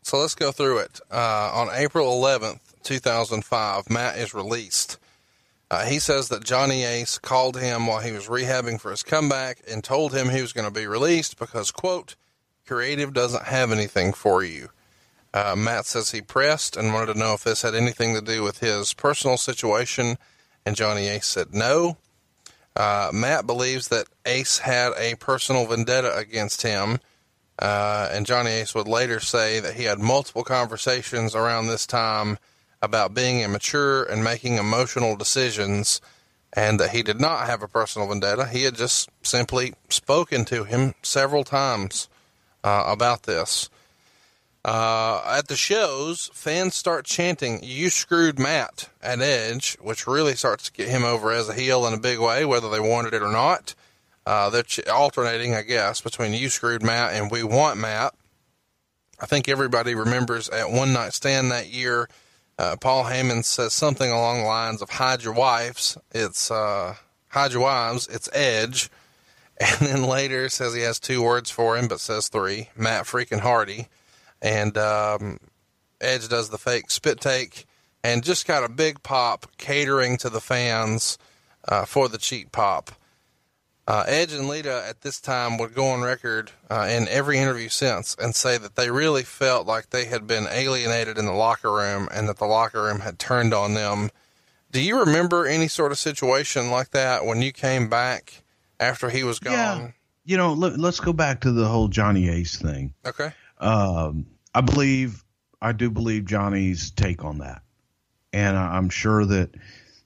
So let's go through it. Uh, on April eleventh, two thousand five, Matt is released. Uh, he says that Johnny Ace called him while he was rehabbing for his comeback and told him he was going to be released because, quote, creative doesn't have anything for you. Uh, Matt says he pressed and wanted to know if this had anything to do with his personal situation, and Johnny Ace said no. Uh, Matt believes that Ace had a personal vendetta against him, uh, and Johnny Ace would later say that he had multiple conversations around this time about being immature and making emotional decisions and that he did not have a personal vendetta. He had just simply spoken to him several times uh, about this. Uh, at the shows, fans start chanting, You screwed Matt at Edge, which really starts to get him over as a heel in a big way, whether they wanted it or not. Uh, they're ch- alternating, I guess, between You screwed Matt and We want Matt. I think everybody remembers at One Night Stand that year, uh, Paul Heyman says something along the lines of hide your wives. It's, uh, hide your wives. It's Edge. And then later says he has two words for him, but says three Matt freaking Hardy. And, um, Edge does the fake spit take and just got a big pop catering to the fans, uh, for the cheap pop. Uh, Edge and Lita at this time would go on record uh, in every interview since and say that they really felt like they had been alienated in the locker room and that the locker room had turned on them. Do you remember any sort of situation like that when you came back after he was gone? Yeah. You know, let, us go back to the whole Johnny Ace thing. Okay. Um, I believe, I do believe Johnny's take on that. And I'm sure that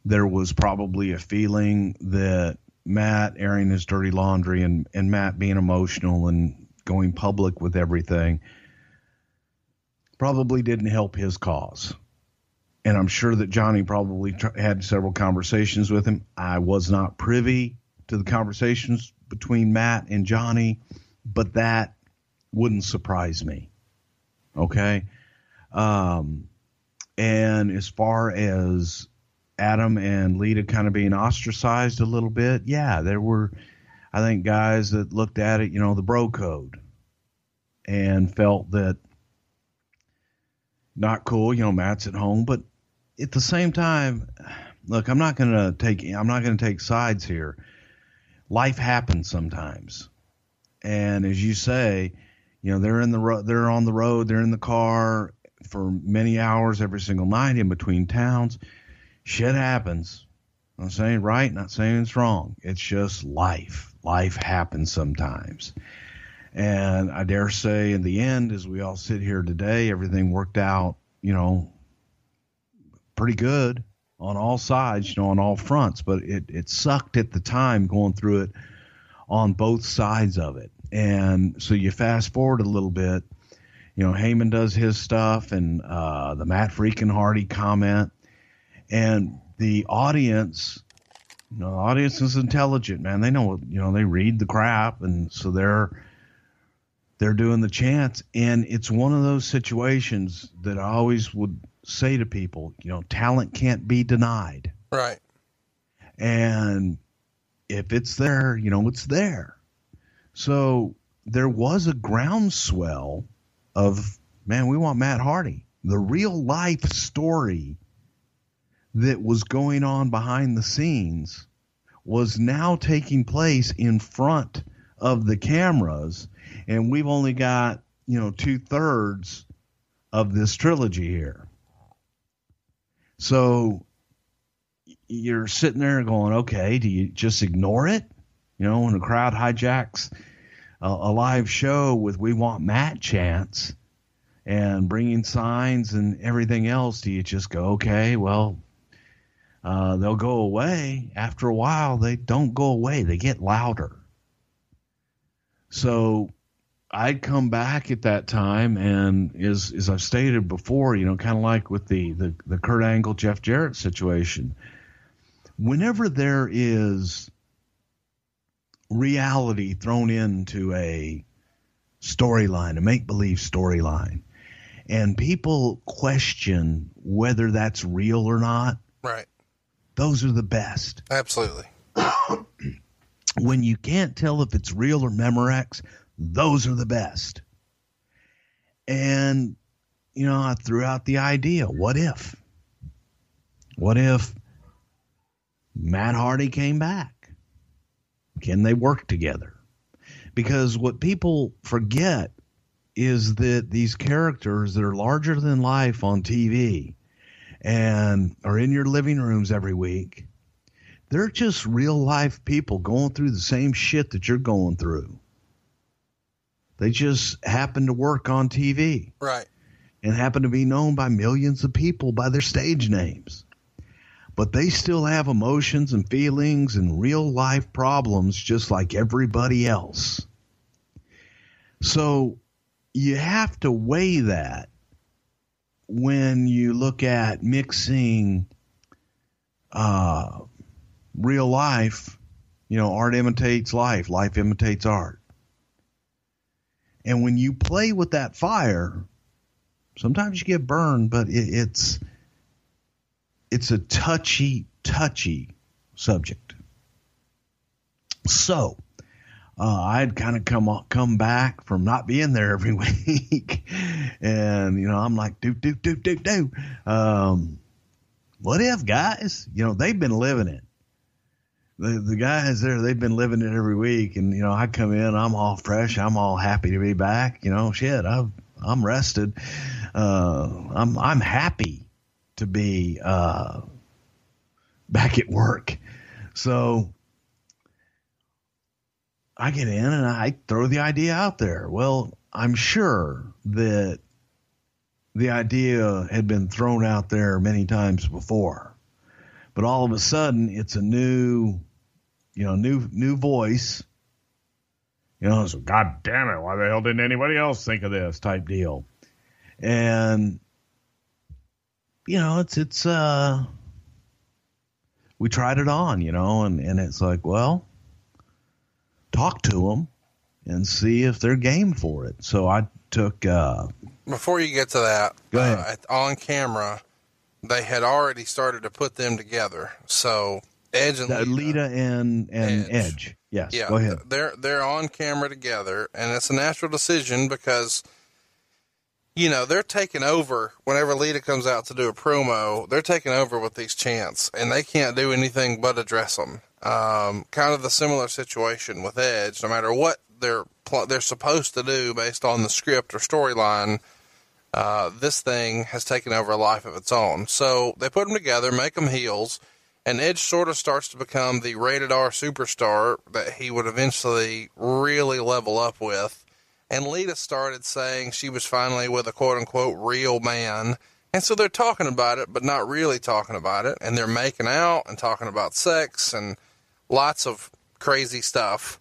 there was probably a feeling that Matt airing his dirty laundry and, and Matt being emotional and going public with everything probably didn't help his cause. And I'm sure that Johnny probably tr- had several conversations with him. I was not privy to the conversations between Matt and Johnny, but that wouldn't surprise me. Okay. Um, and as far as Adam and Lita kind of being ostracized a little bit, yeah, there were, I think, guys that looked at it, you know, the bro code and felt that not cool, you know, Matt's at home, but at the same time, look, I'm not going to take, I'm not going to take sides here. Life happens sometimes. And as you say, you know, they're in the ro- they're on the road, they're in the car for many hours every single night in between towns shit happens. I'm saying right, not saying it's wrong. It's just life. Life happens sometimes. And I dare say, in the end, as we all sit here today, everything worked out, you know, pretty good on all sides, you know, on all fronts. But it, it sucked at the time going through it on both sides of it. And so you fast forward a little bit, you know, Heyman does his stuff and uh, the Matt freaking Hardy comment and the audience you know, the audience is intelligent, man. They know, you know, they read the crap, and so they're they're doing the chants. And it's one of those situations that I always would say to people, you know, talent can't be denied. Right. And if it's there, you know, it's there. So there was a groundswell of, man, we want Matt Hardy. The real life story that was going on behind the scenes was now taking place in front of the cameras. And we've only got, you know, two thirds of this trilogy here. So you're sitting there going, okay, do you just ignore it? You know, when a crowd hijacks a, a live show with We Want Matt chants and bringing signs and everything else, do you just go, okay, well, uh, they'll go away. After a while, they don't go away, they get louder. So I'd come back at that time, and as, as I've stated before, you know, kind of like with the, the, the Kurt Angle, Jeff Jarrett situation, whenever there is reality thrown into a storyline, a make believe storyline, and people question whether that's real or not, Right. Those are the best. Absolutely. When you can't tell if it's real or Memorex, those are the best. And, you know, I threw out the idea what if? What if Matt Hardy came back? Can they work together? Because what people forget is that these characters that are larger than life on TV and are in your living rooms every week, they're just real life people going through the same shit that you're going through. They just happen to work on TV Right. and happen to be known by millions of people by their stage names. but they still have emotions and feelings and real life problems just like everybody else. So you have to weigh that when you look at mixing uh, real life, you know, art imitates life, life imitates art. And when you play with that fire, sometimes you get burned, but it, it's it's a touchy, touchy subject. So, uh, I'd kind of come come back from not being there every week, and you know I'm like do do do do do. Um, what if guys? You know they've been living it. The the guys there they've been living it every week, and you know I come in I'm all fresh, I'm all happy to be back. You know shit I've I'm rested. Uh, I'm I'm happy to be uh, back at work. So I get in and I throw the idea out there. Well, I'm sure that the idea had been thrown out there many times before. But all of a sudden it's a new you know, new new voice. You know, so God damn it, why the hell didn't anybody else think of this type deal? And you know, it's it's uh we tried it on, you know, and and it's like, well, talk to them and see if they're game for it. So I took. Uh, Before you get to that, Go ahead. Uh, on camera, they had already started to put them together. So Edge and Lita, Lita and and Edge. Edge. Yes. yeah, Go ahead. they're they're on camera together, and it's a natural decision because. You know, they're taking over whenever Lita comes out to do a promo. They're taking over with these chants, and they can't do anything but address them. Um, kind of the similar situation with Edge. No matter what they're pl- they're supposed to do based on the script or storyline, uh, this thing has taken over a life of its own. So they put them together, make them heels, and Edge sort of starts to become the rated R superstar that he would eventually really level up with. And Lita started saying she was finally with a quote unquote real man. And so they're talking about it, but not really talking about it. And they're making out and talking about sex and lots of crazy stuff.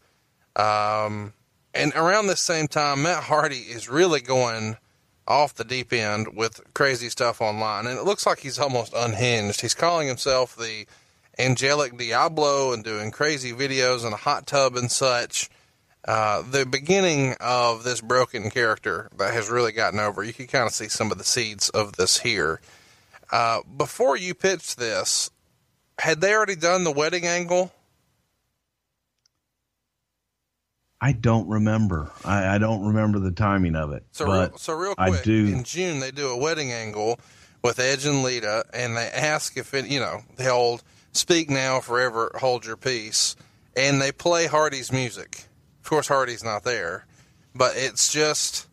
Um, and around this same time, Matt Hardy is really going off the deep end with crazy stuff online. And it looks like he's almost unhinged. He's calling himself the angelic Diablo and doing crazy videos in a hot tub and such. Uh, the beginning of this broken character that has really gotten over, you can kind of see some of the seeds of this here. Uh, before you pitched this, had they already done the wedding angle? I don't remember. I, I don't remember the timing of it. So, but real, so real I quick, do. in June they do a wedding angle with Edge and Lita, and they ask if it, you know, the old "Speak now, forever hold your peace," and they play Hardy's music. Of course, Hardy's not there, but it's just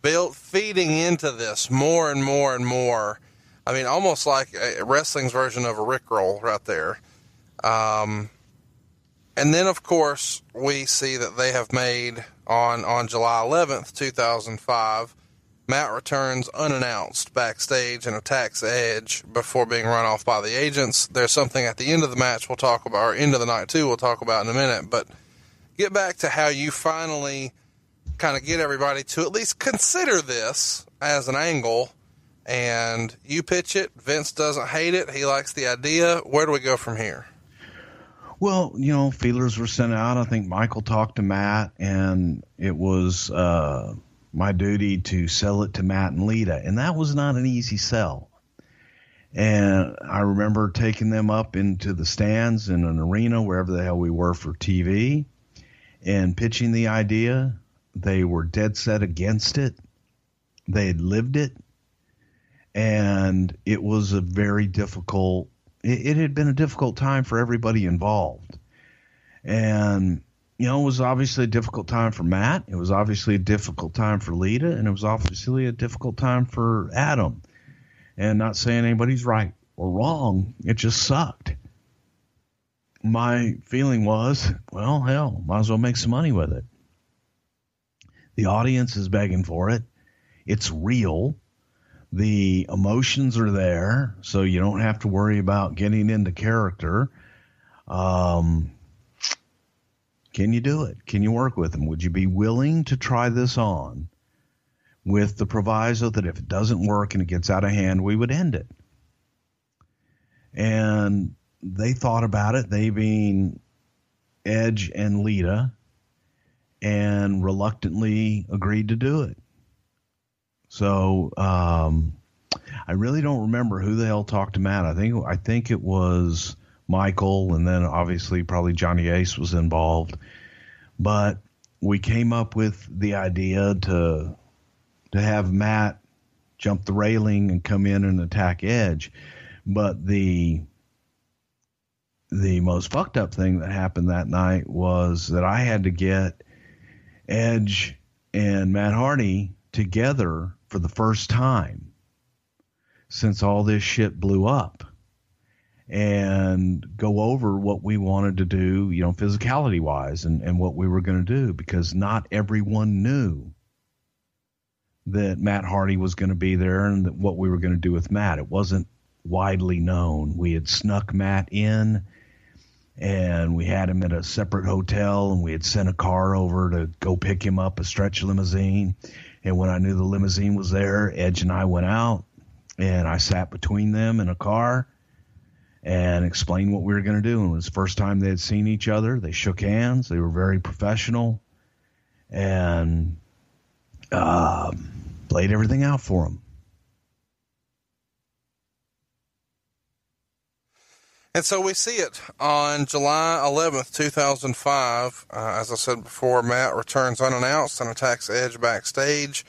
built feeding into this more and more and more. I mean, almost like a wrestling's version of a Rickroll right there. Um, and then, of course, we see that they have made on on July 11th, 2005. Matt returns unannounced backstage and attacks Edge before being run off by the agents. There's something at the end of the match we'll talk about, or end of the night too, we'll talk about in a minute. But get back to how you finally kind of get everybody to at least consider this as an angle. And you pitch it. Vince doesn't hate it. He likes the idea. Where do we go from here? Well, you know, feelers were sent out. I think Michael talked to Matt, and it was uh, my duty to sell it to Matt and Lita, and that was not an easy sell. And I remember taking them up into the stands in an arena, wherever the hell we were for TV, and pitching the idea. They were dead set against it. They had lived it, and it was a very difficult it, it had been a difficult time for everybody involved. And, you know, it was obviously a difficult time for Matt. It was obviously a difficult time for Lita. And it was obviously a difficult time for Adam. And not saying anybody's right or wrong, it just sucked. My feeling was, well, hell, might as well make some money with it. The audience is begging for it. It's real the emotions are there, so you don't have to worry about getting into character. Um, can you do it? Can you work with them? Would you be willing to try this on with the proviso that if it doesn't work and it gets out of hand, we would end it? And they thought about it, they being Edge and Lita, and reluctantly agreed to do it. So um, I really don't remember who the hell talked to Matt. I think I think it was Michael, and then obviously probably Johnny Ace was involved. But we came up with the idea to to have Matt jump the railing and come in and attack Edge. But the the most fucked up thing that happened that night was that I had to get Edge and Matt Hardy together for the first time since all this shit blew up and go over what we wanted to do, you know, physicality wise and, and what we were going to do because not everyone knew that Matt Hardy was going to be there and that what we were going to do with Matt. It wasn't widely known. We had snuck Matt in and we had him at a separate hotel and we had sent a car over to go pick him up a stretch limousine and when i knew the limousine was there edge and i went out and i sat between them in a car and explained what we were going to do. And it was the first time they had seen each other. They shook hands. They were very professional. And uh, laid everything out for them And so we see it on July 11th, 2005. Uh, as I said before, Matt returns unannounced and attacks Edge backstage.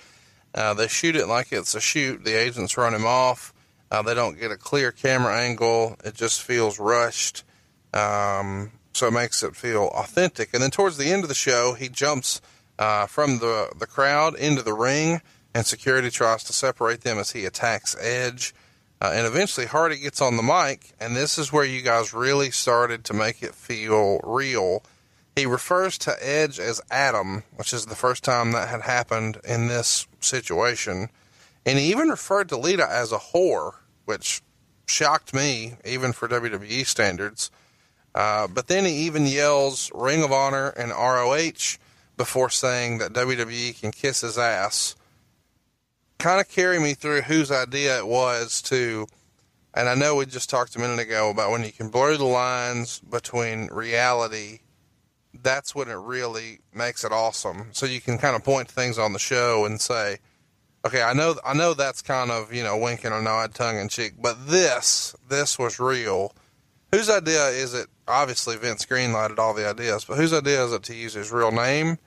Uh, they shoot it like it's a shoot. The agents run him off. Uh, they don't get a clear camera angle. It just feels rushed. Um, so it makes it feel authentic. And then towards the end of the show, he jumps uh, from the, the crowd into the ring, and security tries to separate them as he attacks Edge. Uh, and eventually Hardy gets on the mic, and this is where you guys really started to make it feel real. He refers to Edge as Adam, which is the first time that had happened in this situation. And he even referred to Lita as a whore, which shocked me, even for WWE standards. Uh, but then he even yells Ring of Honor and ROH before saying that WWE can kiss his ass kind of carry me through whose idea it was to, and I know we just talked a minute ago about when you can blur the lines between reality, that's when it really makes it awesome. So you can kind of point things on the show and say, okay, I know, I know that's kind of, you know, winking a nod, tongue in cheek, but this, this was real. Whose idea is it? Obviously, Vince greenlighted all the ideas, but whose idea is it to use his real name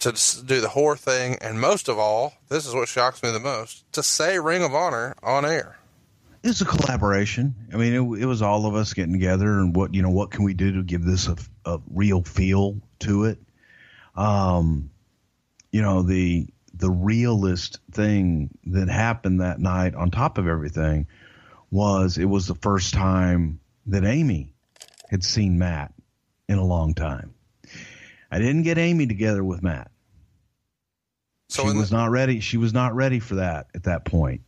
to do the whore thing, and most of all, this is what shocks me the most, to say Ring of Honor on air. It's a collaboration. I mean, it, it was all of us getting together and what you know, what can we do to give this a, a real feel to it? Um, you know, the the realist thing that happened that night, on top of everything, was it was the first time that Amy had seen Matt in a long time. I didn't get Amy together with Matt. So she was the- not ready. She was not ready for that at that point.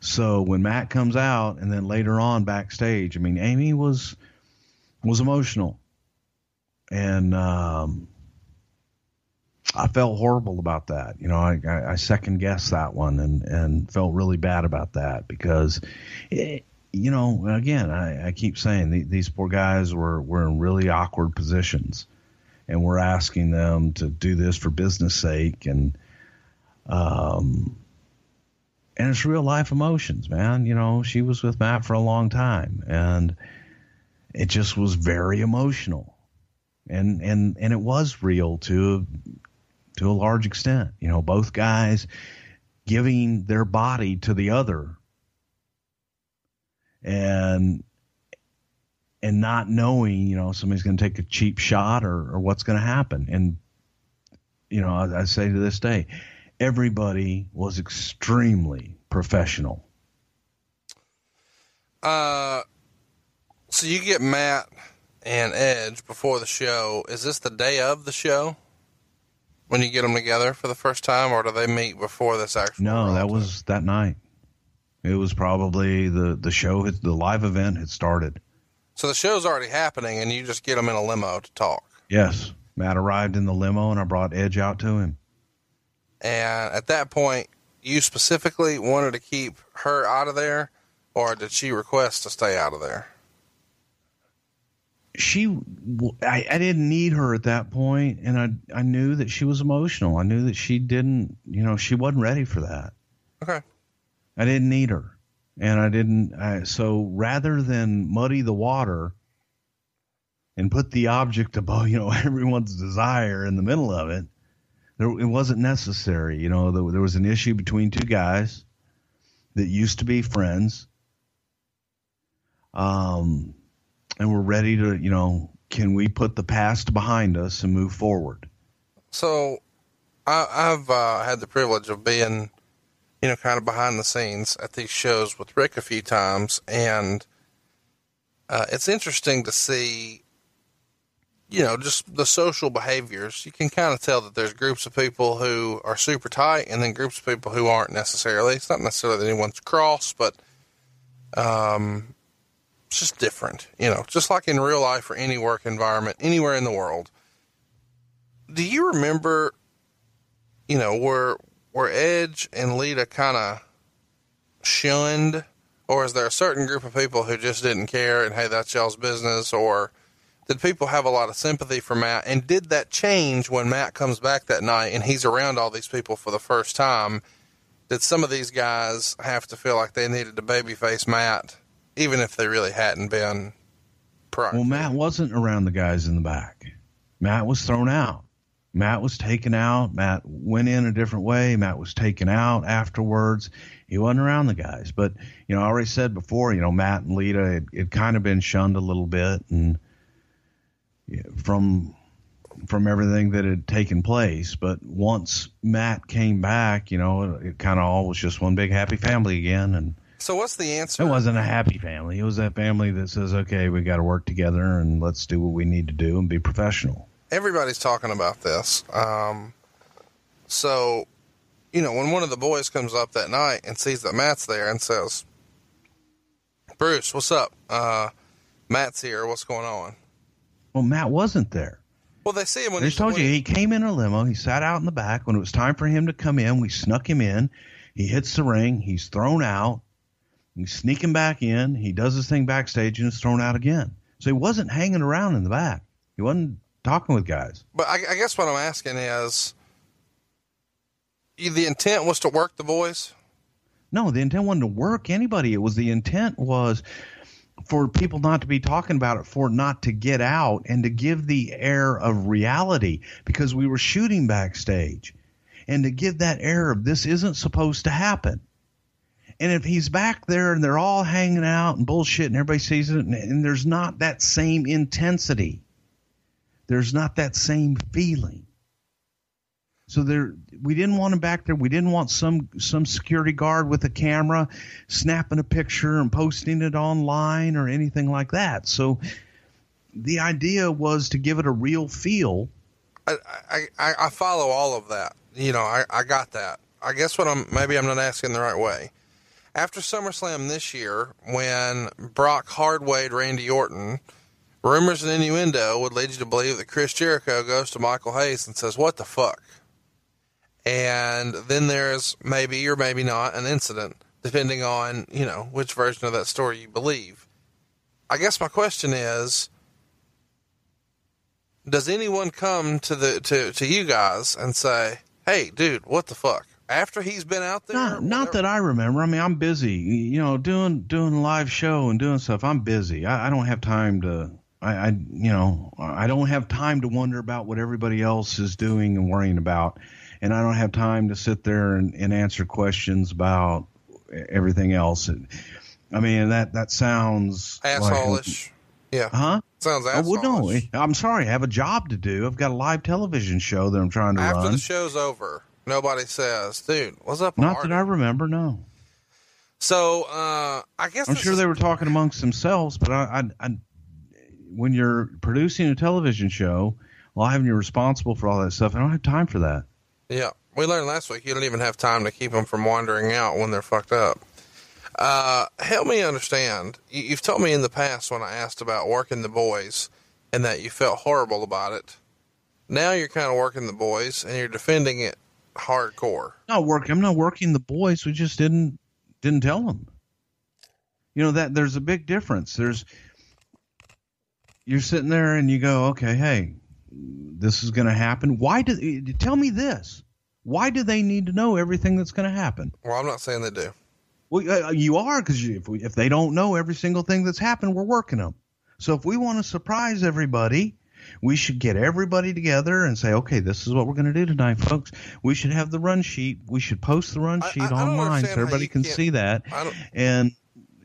So when Matt comes out, and then later on backstage, I mean, Amy was was emotional, and um, I felt horrible about that. You know, I, I, I second guessed that one, and and felt really bad about that because, it, you know, again, I, I keep saying the, these poor guys were were in really awkward positions and we're asking them to do this for business sake. And um and it's real life emotions man. You know she was with matt for a long time and it just was very emotional. And and and it was real to to a large extent. You know both guys giving their body to the other. And and not knowing, you know, somebody's going to take a cheap shot or, or what's going to happen. And, you know, I, I, say to this day, everybody was extremely professional. Uh, so you get Matt and Edge before the show. Is this the day of the show when you get them together for the first time, or do they meet before this actual? No, that was that night. It was probably the the show, the live event had started. So the show's already happening, and you just get them in a limo to talk. Yes, Matt arrived in the limo, and I brought Edge out to him. And at that point, you specifically wanted to keep her out of there, or did she request to stay out of there? She, I, I didn't need her at that point, and I I knew that she was emotional. I knew that she didn't, you know, she wasn't ready for that. Okay. I didn't need her, and I didn't. I, so rather than muddy the water and put the object above, you know, everyone's desire in the middle of it, there, it wasn't necessary. You know, there, there was an issue between two guys that used to be friends. Um, and we're ready to, you know, can we put the past behind us and move forward? So, I, I've uh, had the privilege of being, you know, kind of behind the scenes at these shows with Rick a few times, and uh, it's interesting to see, you know, just the social behaviors. You can kind of tell that there's groups of people who are super tight, and then groups of people who aren't necessarily. It's not necessarily that anyone's cross, but um, it's just different, you know, just like in real life or any work environment, anywhere in the world. Do you remember, you know, were were Edge and Lita kind of shunned, or is there a certain group of people who just didn't care and hey, that's y'all's business, or did people have a lot of sympathy for Matt? And did that change when Matt comes back that night and he's around all these people for the first time? Did some of these guys have to feel like they needed to babyface Matt even if they really hadn't been prior. Well, Matt wasn't around the guys in the back. Matt was thrown out. Matt was taken out. Matt went in a different way. Matt was taken out afterwards. He wasn't around the guys. But, you know, I already said before, you know, Matt and Lita had, had kind of been shunned a little bit and yeah, from from everything that had taken place. But once Matt came back, you know, it, it kind of all was just one big happy family again. And so what's the answer? It wasn't a happy family. It was that family that says, okay, we got to work together and let's do what we need to do and be professional. Everybody's talking about this. Um, so, you know, when one of the boys comes up that night and sees that Matt's there and says, Bruce, what's up? Uh, Matt's here. What's going on? Well, Matt wasn't there. Well, they see him when I just told you he came in a limo. He sat out in the back. When it was time for him to come in, we snuck him in. He hits the ring. He's thrown out. He's sneaking back in. He does his thing backstage and is thrown out again. So he wasn't hanging around in the back. He wasn't talking with guys. But I, I guess what I'm asking is the intent was to work the boys? No, the intent wasn't to work anybody. It was the intent was for people not to be talking about it, for not to get out and to give the air of reality because we were shooting backstage and to give that air of this isn't supposed to happen. And if he's back there and they're all hanging out and bullshit and everybody sees it and, and there's not that same intensity, there's not that same feeling. So there, we didn't want him back there. We didn't want some some security guard with a camera snapping a picture and posting it online or anything like that. So the idea was to give it a real feel. I I, I follow all of that. You know, I, I got that. I guess what I'm maybe I'm not asking the right way after SummerSlam this year, when Brock hardwayed Randy Orton, rumors and innuendo would lead you to believe that Chris Jericho goes to Michael Hayes and says, What the fuck? And then there's maybe or maybe not an incident, depending on, you know, which version of that story you believe. I guess my question is Does anyone come to the to, to you guys and say, Hey, dude, what the fuck? after he's been out there? Not, not, that I remember. I mean, I'm busy, you know, doing doing live show and doing stuff. I'm busy. I, I don't have time to. I, I, you know, I don't have time to wonder about what everybody else is doing and worrying about, and I don't have time to sit there and, and answer questions about everything else. I mean, that that sounds assholeish. Like, yeah. Huh? Sounds assholeish. Oh, well, no, I'm sorry. I have a job to do. I've got a live television show that I'm trying to After run. After the show's over, Nobody says, dude, what's up? Not that I remember, no. So, uh, I guess I'm sure is- they were talking amongst themselves, but I, I, I, when you're producing a television show, live and you're responsible for all that stuff, I don't have time for that. Yeah. We learned last week you don't even have time to keep them from wandering out when they're fucked up. Uh, help me understand. You, you've told me in the past when I asked about working the boys and that you felt horrible about it. Now you're kind of working the boys and you're defending it hardcore. Not working. I'm not working the boys. We just didn't didn't tell them. You know that there's a big difference. There's you're sitting there and you go, okay, hey, this is going to happen. Why do tell me this? Why do they need to know everything that's going to happen? Well, I'm not saying they do. Well, uh, you are because if we, if they don't know every single thing that's happened, we're working them. So if we want to surprise everybody, we should get everybody together and say, okay, this is what we're going to do tonight, folks. We should have the run sheet. We should post the run sheet I, I online so everybody can see that. And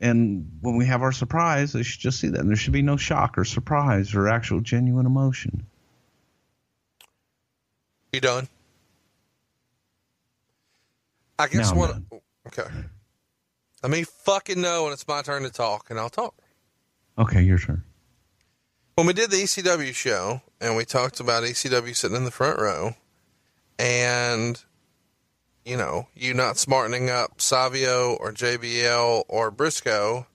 and when we have our surprise, they should just see that. And there should be no shock or surprise or actual genuine emotion. You done? I guess No, one. Okay. Let me fucking know when it's my turn to talk, and I'll talk. Okay, your turn. When we did the ECW show, and we talked about ECW sitting in the front row, and you know, you not smartening up Savio or JBL or Briscoe, you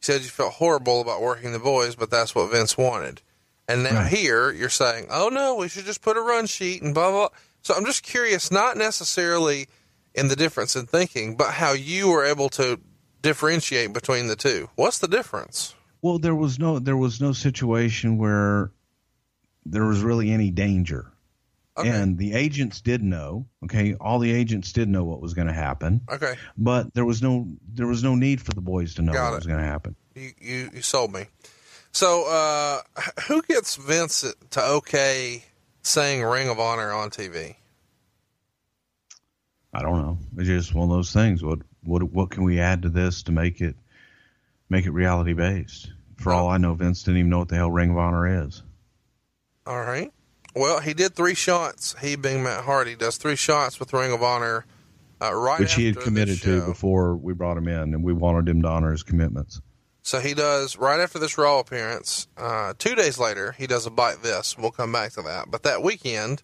said you felt horrible about working the boys, but that's what Vince wanted. And now Right. here you're saying, oh no, we should just put a run sheet and blah, blah, blah. So I'm just curious, not necessarily in the difference in thinking, but how you were able to differentiate between the two. What's the difference? Well, there was no there was no situation where there was really any danger. Okay. And the agents did know, okay, all the agents did know what was going to happen, Okay. but there was no there was no need for the boys to know Got what it. was going to happen. You, you, you sold me. So, uh, who gets Vince to okay saying Ring of Honor on TV? I don't know. It's just one of those things. What what what can we add to this to make it make it reality based? For all I know, Vince didn't even know what the hell Ring of Honor is. All right. Well, he did three shots. He, being Matt Hardy, does three shots with Ring of Honor. Uh, right which he had committed to before we brought him in, and we wanted him to honor his commitments. So he does right after this Raw appearance. Uh, two days later, he does a Byte This. We'll come back to that. But that weekend,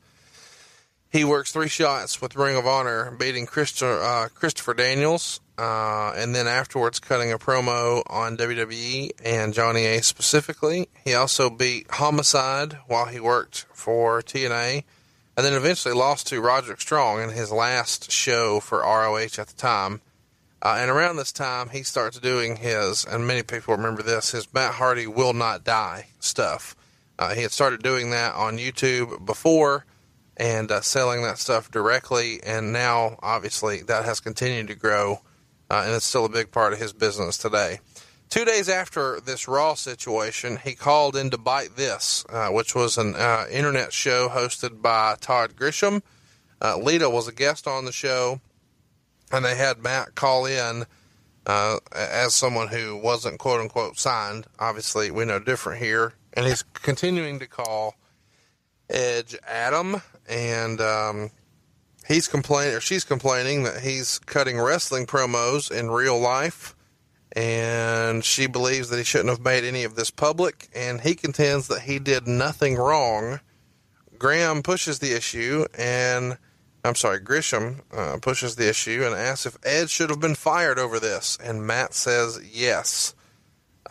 he works three shots with Ring of Honor, beating Christo- uh, Christopher Daniels, uh, and then afterwards cutting a promo on WWE and Johnny Ace specifically. He also beat Homicide while he worked for TNA, and then eventually lost to Roderick Strong in his last show for ROH at the time. Uh, and around this time, he starts doing his, and many people remember this, his Matt Hardy will not die stuff. Uh, he had started doing that on YouTube before and uh, selling that stuff directly, and now obviously that has continued to grow, uh, and it's still a big part of his business today. Two days after this Raw situation, he called in to Byte This, uh, which was an uh, internet show hosted by Todd Grisham. Uh, Lita was a guest on the show and they had Matt call in uh, as someone who wasn't quote unquote signed. Obviously, we know different here, and he's continuing to call Edge Adam, and um, he's complaining or she's complaining that he's cutting wrestling promos in real life, and she believes that he shouldn't have made any of this public, and he contends that he did nothing wrong. Graham pushes the issue and. I'm sorry, Grisham uh, pushes the issue and asks if Ed should have been fired over this, and Matt says yes.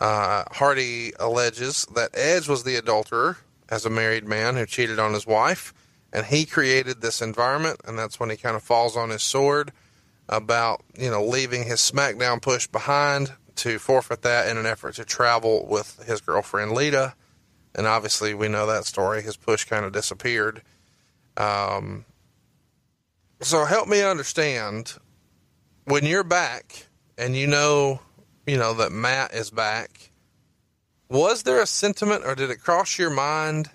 Uh, Hardy alleges that Edge was the adulterer as a married man who cheated on his wife, and he created this environment, and that's when he kind of falls on his sword about you know leaving his SmackDown push behind to forfeit that in an effort to travel with his girlfriend Lita, and obviously we know that story. His push kind of disappeared. Um, so help me understand when you're back and you know, you know that Matt is back. Was there a sentiment, or did it cross your mind?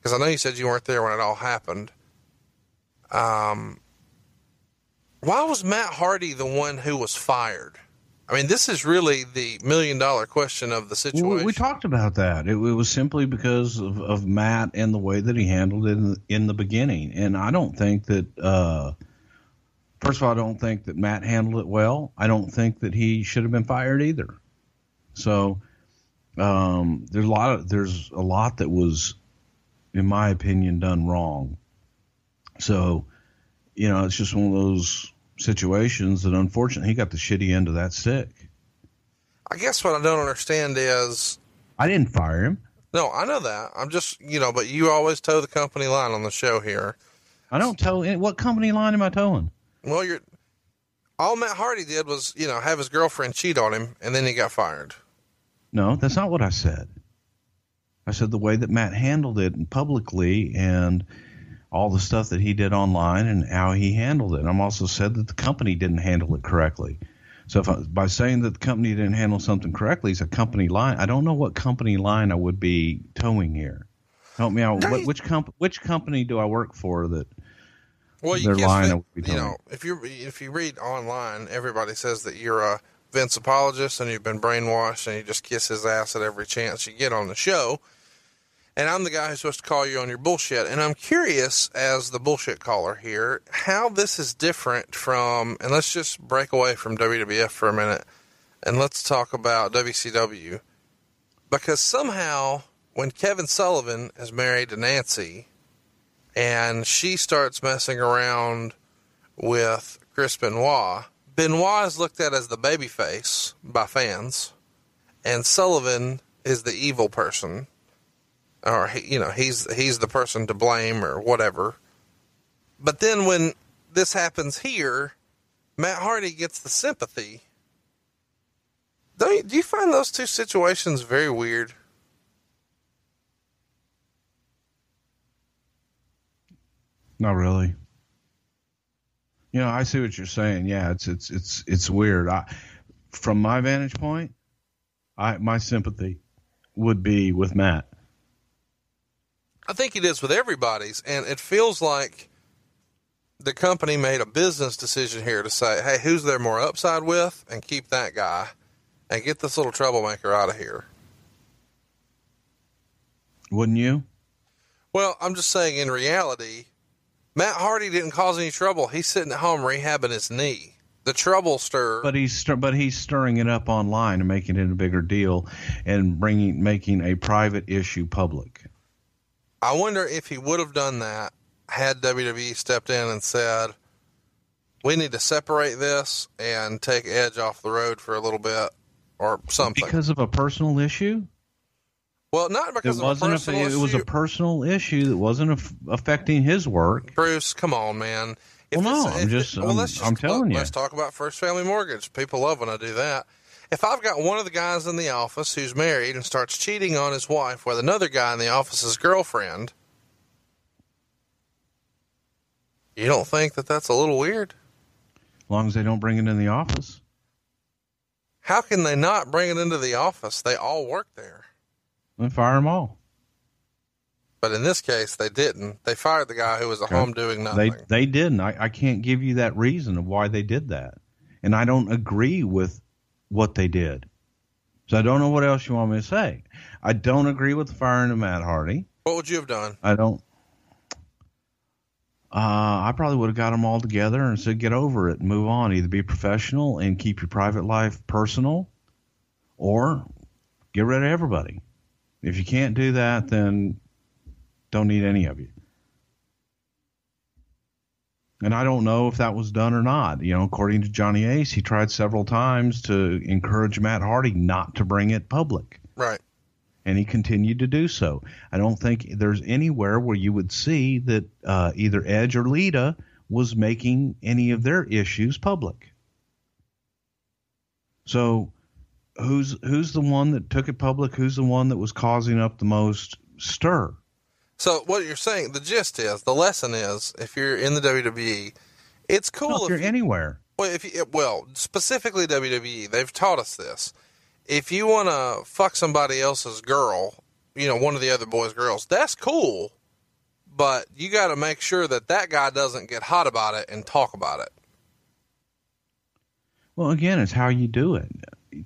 Because I know you said you weren't there when it all happened. Um, why was Matt Hardy the one who was fired? I mean, this is really the million dollar question of the situation. We, we talked about that. It, it was simply because of, of Matt and the way that he handled it in, in the beginning. And I don't think that, uh, first of all, I don't think that Matt handled it well. I don't think that he should have been fired either. So um, there's a lot of there's a lot that was, in my opinion, done wrong. So, you know, it's just one of those situations that unfortunately he got the shitty end of that stick. I guess what I don't understand is I didn't fire him. no, I know that. I'm just you know, but you always toe the company line on the show here. I don't tell any, what company line am I towing? Well, you're all Matt Hardy did was you know have his girlfriend cheat on him, and then he got fired. No, that's not what I said. I said the way that Matt handled it publicly and all the stuff that he did online and how he handled it. I'm also said that the company didn't handle it correctly. So if I, by saying that the company didn't handle something correctly, it's a company line. I don't know what company line I would be towing here. Help me out. What, which comp- which company do I work for that? Well, you Their guess line that, would be you know if you if you read online, everybody says that you're a Vince apologist and you've been brainwashed and you just kiss his ass at every chance you get on the show. And I'm the guy who's supposed to call you on your bullshit. And I'm curious, as the bullshit caller here, how this is different from. And let's just break away from WWF for a minute, and let's talk about WCW, because somehow when Kevin Sullivan is married to Nancy and she starts messing around with Chris Benoit. Benoit is looked at as the babyface by fans, and Sullivan is the evil person, or you know he's he's the person to blame or whatever. But then when this happens here, Matt Hardy gets the sympathy. Don't you, do you find those two situations very weird? Not really. You know, I see what you're saying. Yeah, it's it's it's it's weird. I, from my vantage point, I my sympathy would be with Matt. I think it is with everybody's, and it feels like the company made a business decision here to say, "Hey, who's there more upside with?" and keep that guy, and get this little troublemaker out of here. Wouldn't you? Well, I'm just saying, in reality, Matt Hardy didn't cause any trouble. He's sitting at home rehabbing his knee. The trouble stir. But he's stir- but he's stirring it up online and making it a bigger deal, and bringing making a private issue public. I wonder if he would have done that had WWE stepped in and said, "We need to separate this and take Edge off the road for a little bit, or something." Because of a personal issue. well, not It because of wasn't. A, personal it was a personal issue that wasn't aff affecting his work. Bruce, come on, man. Well, no, I'm just- well, I'm- just I'm telling look, you. Let's talk about First Family Mortgage. People love when I do that. If I've got one of the guys in the office who's married and starts cheating on his wife with another guy in the office's girlfriend, you don't think that that's a little weird? As long as they don't bring it in the office. How can they not bring it into the office? They all work there. Then fire them all. But in this case, they didn't. They fired the guy who was at home doing nothing. They they didn't. I, I can't give you that reason of why they did that, and I don't agree with what they did. So I don't know what else you want me to say. I don't agree with the firing of Matt Hardy. what would you have done? I don't. Uh, I probably would have got them all together and said, "Get over it, and move on. Either be professional and keep your private life personal, or get rid of everybody. If you can't do that, then don't need any of you." And I don't know if that was done or not. You know, according to Johnny Ace, he tried several times to encourage Matt Hardy not to bring it public Right. and he continued to do so. I don't think there's anywhere where you would see that uh, either Edge or Lita was making any of their issues public. So, who's who's the one that took it public? Who's the one that was causing up the most stir? So what you're saying, the gist is, the lesson is, if you're in the WWE, it's cool Well, if you're you, anywhere, well, if you, well, specifically WWE, they've taught us this. If you want to fuck somebody else's girl, you know, one of the other boys' girls, that's cool, but you got to make sure that that guy doesn't get hot about it and talk about it. well, again, it's how you do it.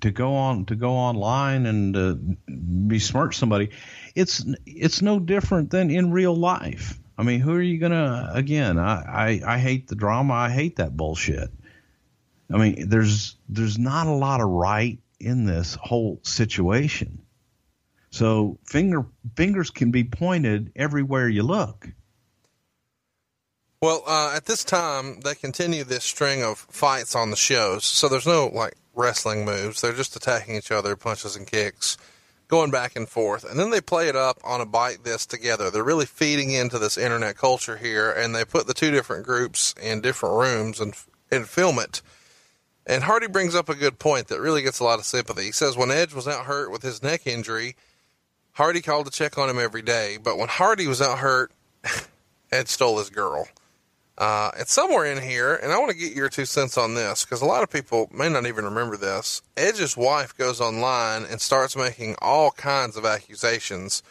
To go on to go online and uh, besmirch somebody, it's it's no different than in real life. I mean, who are you gonna? Again, I, I I hate the drama. I hate that bullshit. I mean, there's there's not a lot of right in this whole situation. So finger fingers can be pointed everywhere you look. Well, uh, at this time, they continue this string of fights on the shows. So there's no like wrestling moves. They're just attacking each other, punches and kicks, going back and forth. And then they play it up on a Byte This together. They're really feeding into this internet culture here, and they put the two different groups in different rooms and and film it. And Hardy brings up a good point that really gets a lot of sympathy. He says when Edge was out hurt with his neck injury, Hardy called to check on him every day. But when Hardy was out hurt, Edge stole his girl. Uh, it's somewhere in here, and I want to get your two cents on this because a lot of people may not even remember this. Edge's wife goes online and starts making all kinds of accusations,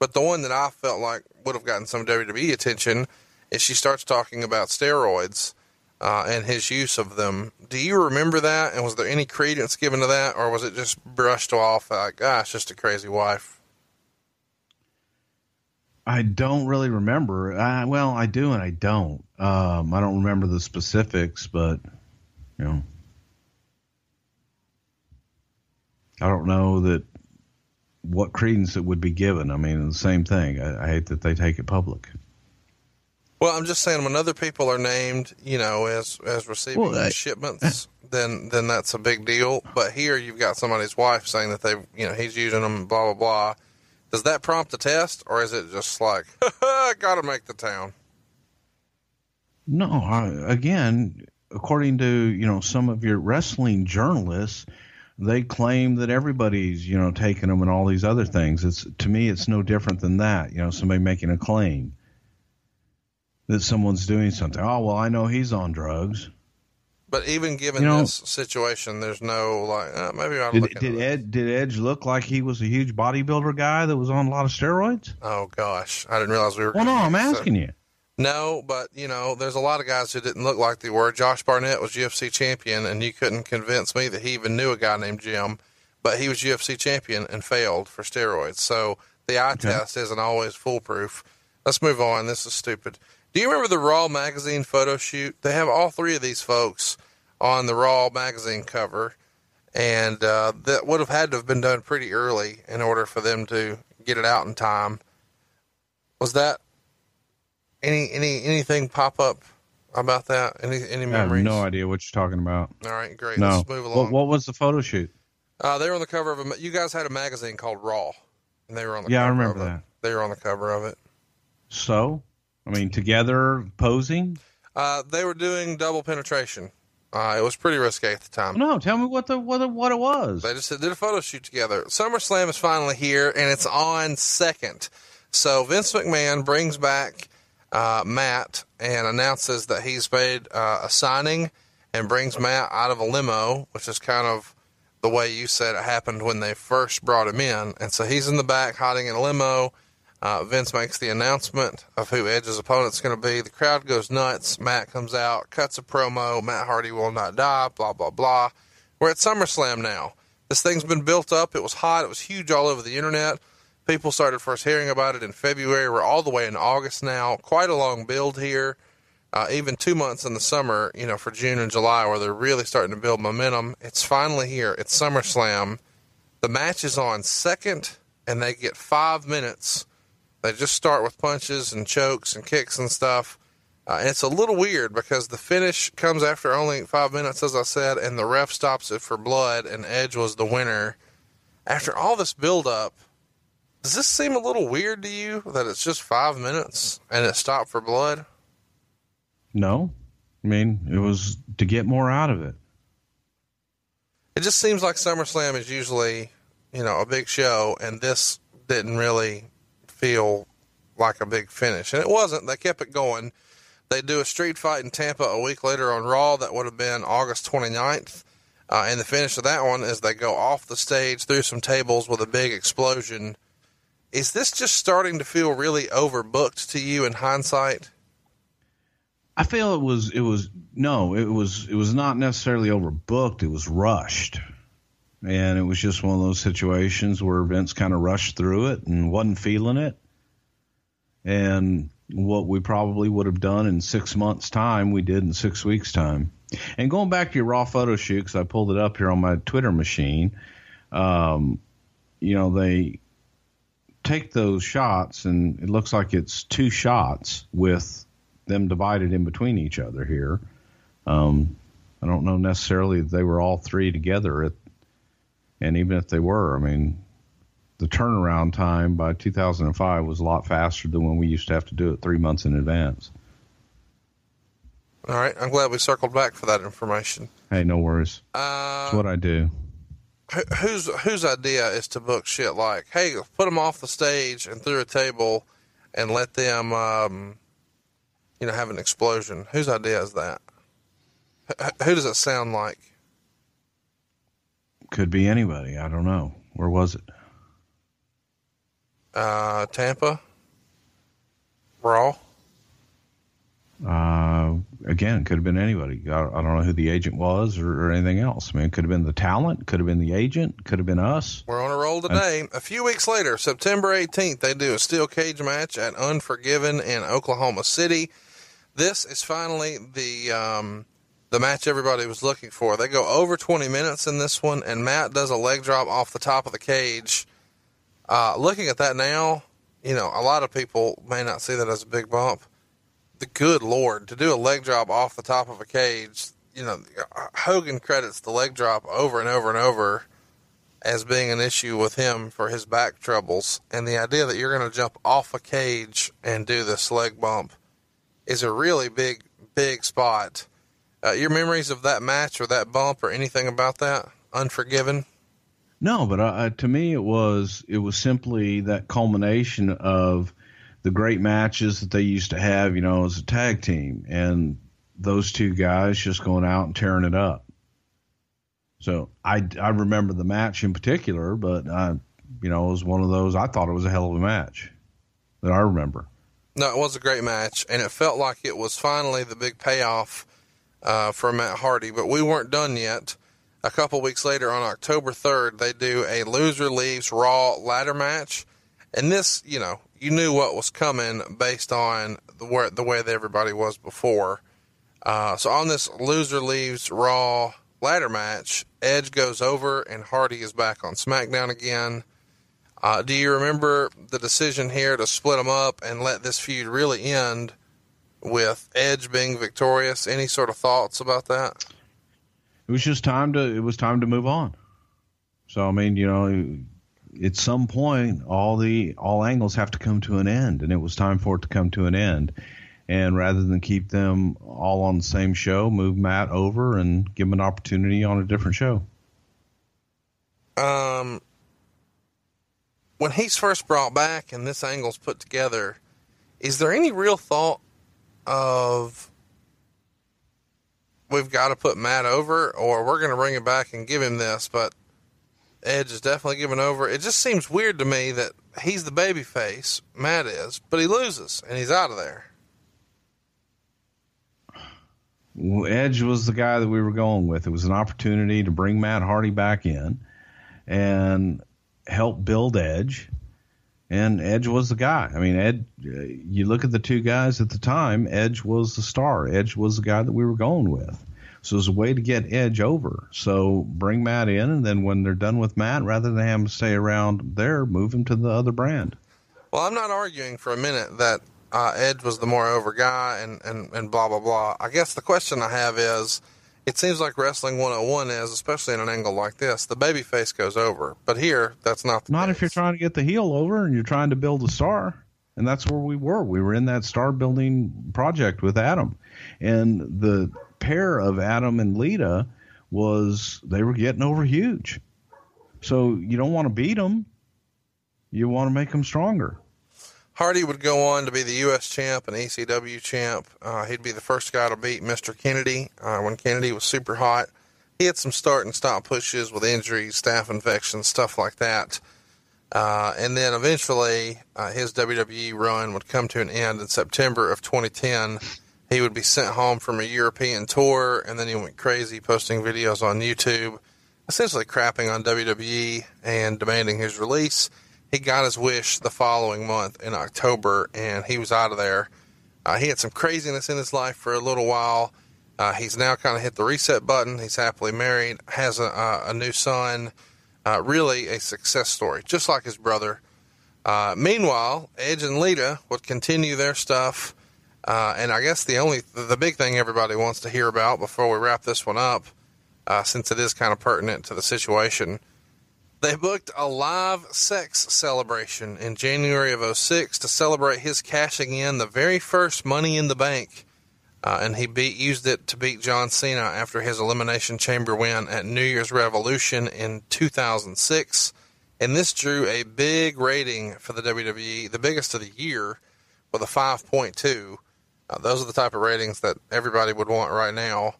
but the one that I felt like would have gotten some WWE attention is she starts talking about steroids uh, and his use of them. Do you remember that? And was there any credence given to that, or was it just brushed off like, ah, just a crazy wife? I don't really remember. I, well, I do and I don't. Um, I don't remember the specifics, but you know, I don't know that what credence it would be given. I mean, the same thing. I, I hate that they take it public. Well, I'm just saying when other people are named, you know, as as receiving Well, shipments, then then that's a big deal. But here you've got somebody's wife saying that they, you know, he's using them, blah blah blah. Does that prompt a test, or is it just like, I got to make the town? No, I, again, according to you know some of your wrestling journalists, they claim that everybody's you know taking them and all these other things. It's to me, it's no different than that. You know, somebody making a claim that someone's doing something. Oh well, I know he's on drugs. But even given You know- this situation, there's no like, uh, maybe I'm Did, did. Ed did Edge look like he was a huge bodybuilder guy that was on a lot of steroids? Oh gosh, I didn't realize we were. Well, no, I'm so- asking you. No, but you know, there's a lot of guys who didn't look like they were. Josh Barnett was UFC champion, and you couldn't convince me that he even knew a guy named Jim, but he was UFC champion and failed for steroids. So the eye test isn't always foolproof. Let's move on. This is stupid. Do you remember the Raw magazine photo shoot? They have all three of these folks on the Raw magazine cover, and uh, that would have had to have been done pretty early in order for them to get it out in time. Was that any any anything pop up about that? Any any memories? I have no idea what you're talking about. All right, great. No. Let's move along. What, what was the photo shoot? Uh, they were on the cover of a. You guys had a magazine called Raw, and they were on the. Yeah, I remember that. They were on the cover of it. So, I mean, together posing. Uh, they were doing double penetration. Uh, it was pretty risque at the time. No, tell me what the what the, what it was. They just did a photo shoot together. SummerSlam is finally here, and it's on second. So Vince McMahon brings back uh, Matt and announces that he's made uh, a signing and brings Matt out of a limo, which is kind of the way you said it happened when they first brought him in. And so he's in the back hiding in a limo. Uh, Vince makes the announcement of who Edge's opponent's going to be. The crowd goes nuts. Matt comes out, cuts a promo. Matt Hardy will not die, blah, blah, blah. We're at SummerSlam now. This thing's been built up. It was hot. It was huge all over the internet. People started first hearing about it in February. We're all the way in August now. Quite a long build here. Uh, even two months in the summer, you know, for June and July, where they're really starting to build momentum. It's finally here. It's SummerSlam. The match is on second, and they get five minutes. They just start with punches and chokes and kicks and stuff. Uh, and it's a little weird because the finish comes after only five minutes, as I said, and the ref stops it for blood, and Edge was the winner. After all this build up, does this seem a little weird to you that it's just five minutes and it stopped for blood? no, I mean it was to get more out of it. It just seems like SummerSlam is usually, you know, a big show, and this didn't really feel like a big finish. And it wasn't. They kept it going. They do a street fight in Tampa a week later on Raw. That would have been August 29th. Uh, and the finish of that one is they go off the stage through some tables with a big explosion. Is this just starting to feel really overbooked to you in hindsight? I feel it was it was no, it was it was not necessarily overbooked. It was rushed, and it was just one of those situations where Vince kind of rushed through it and wasn't feeling it. And what we probably would have done in six months' time, we did in six weeks' time. And going back to your raw photo shoot, because I pulled it up here on my Twitter machine, um, you know they take those shots, and it looks like it's two shots with them divided in between each other here. Um, I don't know necessarily that they were all three together. At, and even if they were, I mean, the turnaround time by 2005 was a lot faster than when we used to have to do it three months in advance. All right, I'm glad we circled back for that information. Hey, no worries. Uh, That's what I do. who- whose whose idea is to book shit like, hey, put them off the stage and through a table, and let them, um, you know, have an explosion? Whose idea is that? H- who does it sound like? Could be anybody. I don't know. Where was it? Uh, Tampa, Raw. Uh, again, could have been anybody. I, I don't know who the agent was or, or anything else. I mean, it could have been the talent, could have been the agent, could have been us. We're on a roll today. A few weeks later, September 18th, they do a steel cage match at Unforgiven in Oklahoma City. This is finally the um, the match everybody was looking for. They go over 20 minutes in this one, and Matt does a leg drop off the top of the cage. Uh, looking at that now, you know, a lot of people may not see that as a big bump. The good Lord, to do a leg drop off the top of a cage, you know, Hogan credits the leg drop over and over and over as being an issue with him for his back troubles. And the idea that you're going to jump off a cage and do this leg bump is a really big, big spot. Uh, your memories of that match or that bump or anything about that? Unforgiven? No, but uh, to me, it was it was simply that culmination of the great matches that they used to have, you know, as a tag team, and those two guys just going out and tearing it up. So I I remember the match in particular, but I, you know, it was one of those. I thought it was a hell of a match that I remember. No, it was a great match, and it felt like it was finally the big payoff uh, for Matt Hardy. But we weren't done yet. A couple weeks later, on October 3rd, they do a loser leaves Raw ladder match. And this, you know, you knew what was coming based on the way, the way that everybody was before. Uh, so on this loser leaves Raw ladder match, Edge goes over and Hardy is back on SmackDown again. Uh, do you remember the decision here to split them up and let this feud really end with Edge being victorious? Any sort of thoughts about that? It was just time to it was time to move on. So I mean, you know, at some point, all the all angles have to come to an end, and it was time for it to come to an end. And rather than keep them all on the same show, move Matt over and give him an opportunity on a different show. Um, when he's first brought back and this angle's put together, is there any real thought of we've got to put Matt over, or we're going to bring him back and give him this, but Edge is definitely giving over. It just seems weird to me that he's the baby face, Matt is, but he loses and he's out of there. Edge was the guy that we were going with. It was an opportunity to bring Matt Hardy back in and help build Edge. And Edge was the guy. I mean, Ed, you look at the two guys at the time, Edge was the star. Edge was the guy that we were going with. So it was a way to get Edge over. So bring Matt in, and then when they're done with Matt, rather than have him stay around there, move him to the other brand. Well, I'm not arguing for a minute that uh, Edge was the more over guy and, and, and blah, blah, blah. I guess the question I have is it seems like Wrestling 101 is, especially in an angle like this, the baby face goes over. But here, that's not the Not case. if you're trying to get the heel over and you're trying to build a star. And that's where we were. We were in that star building project with Adam. And the pair of Adam and Lita was they were getting over huge. So you don't want to beat them. You want to make them stronger. Hardy would go on to be the U.S. champ and ECW champ. Uh, he'd be the first guy to beat Mr. Kennedy uh, when Kennedy was super hot. He had some start and stop pushes with injuries, staph infections, stuff like that. Uh, and then eventually uh, his WWE run would come to an end in September of 2010. He would be sent home from a European tour, and then he went crazy posting videos on YouTube, essentially crapping on WWE and demanding his release he got his wish the following month in October, and he was out of there. Uh, he had some craziness in his life for a little while. Uh, he's now kind of hit the reset button. He's happily married, has a, a, a new son. Uh, really a success story, just like his brother. Uh, meanwhile, Edge and Lita would continue their stuff Uh, and I guess the only, the big thing everybody wants to hear about before we wrap this one up, uh, since it is kind of pertinent to the situation, they booked a live sex celebration in January of 06 to celebrate his cashing in the very first Money in the Bank. Uh, and he beat, used it to beat John Cena after his Elimination Chamber win at New Year's Revolution in 2006. And this drew a big rating for the WWE, the biggest of the year, with a 5.2. Uh, those are the type of ratings that everybody would want right now.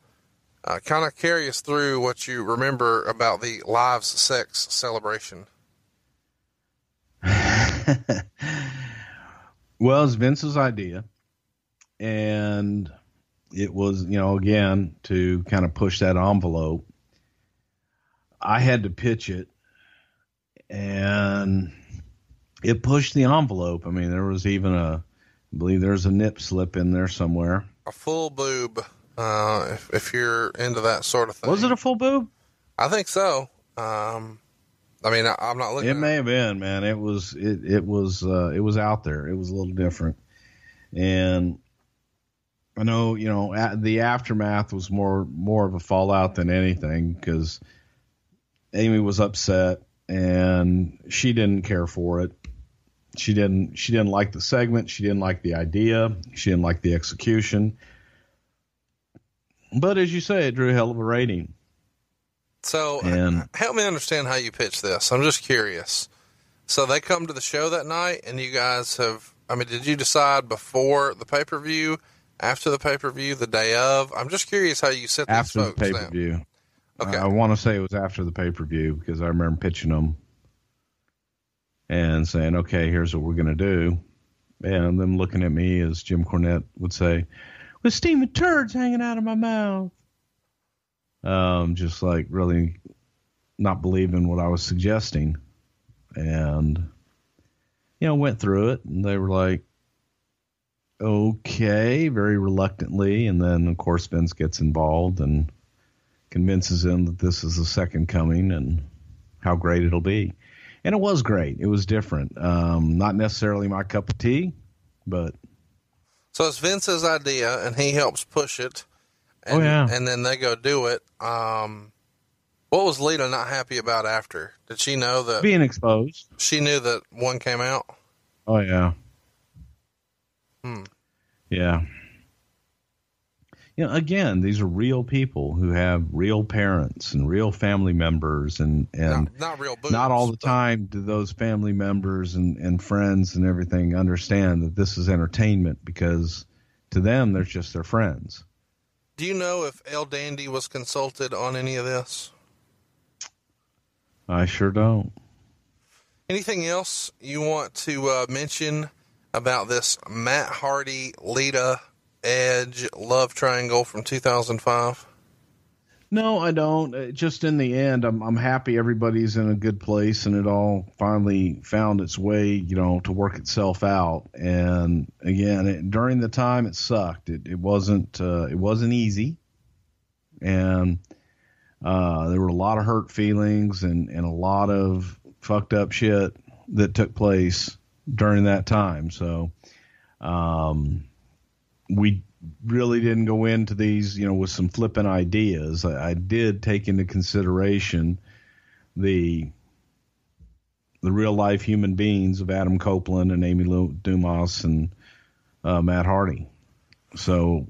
Uh, kind of carry us through what you remember about the lives sex celebration. well, it's Vince's idea, and it was, you know, again to kind of push that envelope. I had to pitch it, and it pushed the envelope. I mean, there was even a, I believe there's a nip slip in there somewhere. A full boob uh, if, if you're into that sort of thing. Was it a full boob? I think so. Um, I mean, I, am not looking. It may have been, man. It was, it, it was, uh, it was out there. It was a little different. And I know, you know, the aftermath was more, more of a fallout than anything because Amy was upset and she didn't care for it. She didn't, she didn't like the segment. She didn't like the idea. She didn't like the execution but as you say, it drew a hell of a rating. So and, help me understand how you pitch this. I'm just curious. So they come to the show that night, and you guys have. I mean, did you decide before the pay per view, after the pay per view, the day of? I'm just curious how you set after folks the pay per view. Okay, I want to say it was after the pay per view because I remember pitching them and saying, "Okay, here's what we're going to do," and them looking at me as Jim Cornette would say, with steaming turds hanging out of my mouth. Um, just like really not believing what I was suggesting. And, you know, went through it and they were like, okay, very reluctantly. And then, of course, Vince gets involved and convinces him that this is the second coming and how great it'll be. And it was great. It was different. Um, not necessarily my cup of tea, but so it's Vince's idea, and he helps push it. Oh, and, oh yeah, and then they go do it. Um, what was Lita not happy about after? Did she know that being exposed? She knew that one came out. Oh yeah. Hmm. Yeah you know, again, these are real people who have real parents and real family members, and and not, not real. Boobs, not all the time do those family members and and friends and everything understand that this is entertainment because to them, they're just their friends. Do you know if El Dandy was consulted on any of this? I sure don't. Anything else you want to uh, mention about this Matt Hardy Lita Edge love triangle from 2005? No, I don't. Uh, just in the end, I'm I'm happy everybody's in a good place and it all finally found its way, you know, to work itself out. And again, it, during the time, it sucked. It it wasn't uh, it wasn't easy, and uh, there were a lot of hurt feelings and and a lot of fucked up shit that took place during that time. So, um, we really didn't go into these, you know, with some flippant ideas. I, I did take into consideration the the real life human beings of Adam Copeland and Amy Lou Dumas and uh, Matt Hardy. So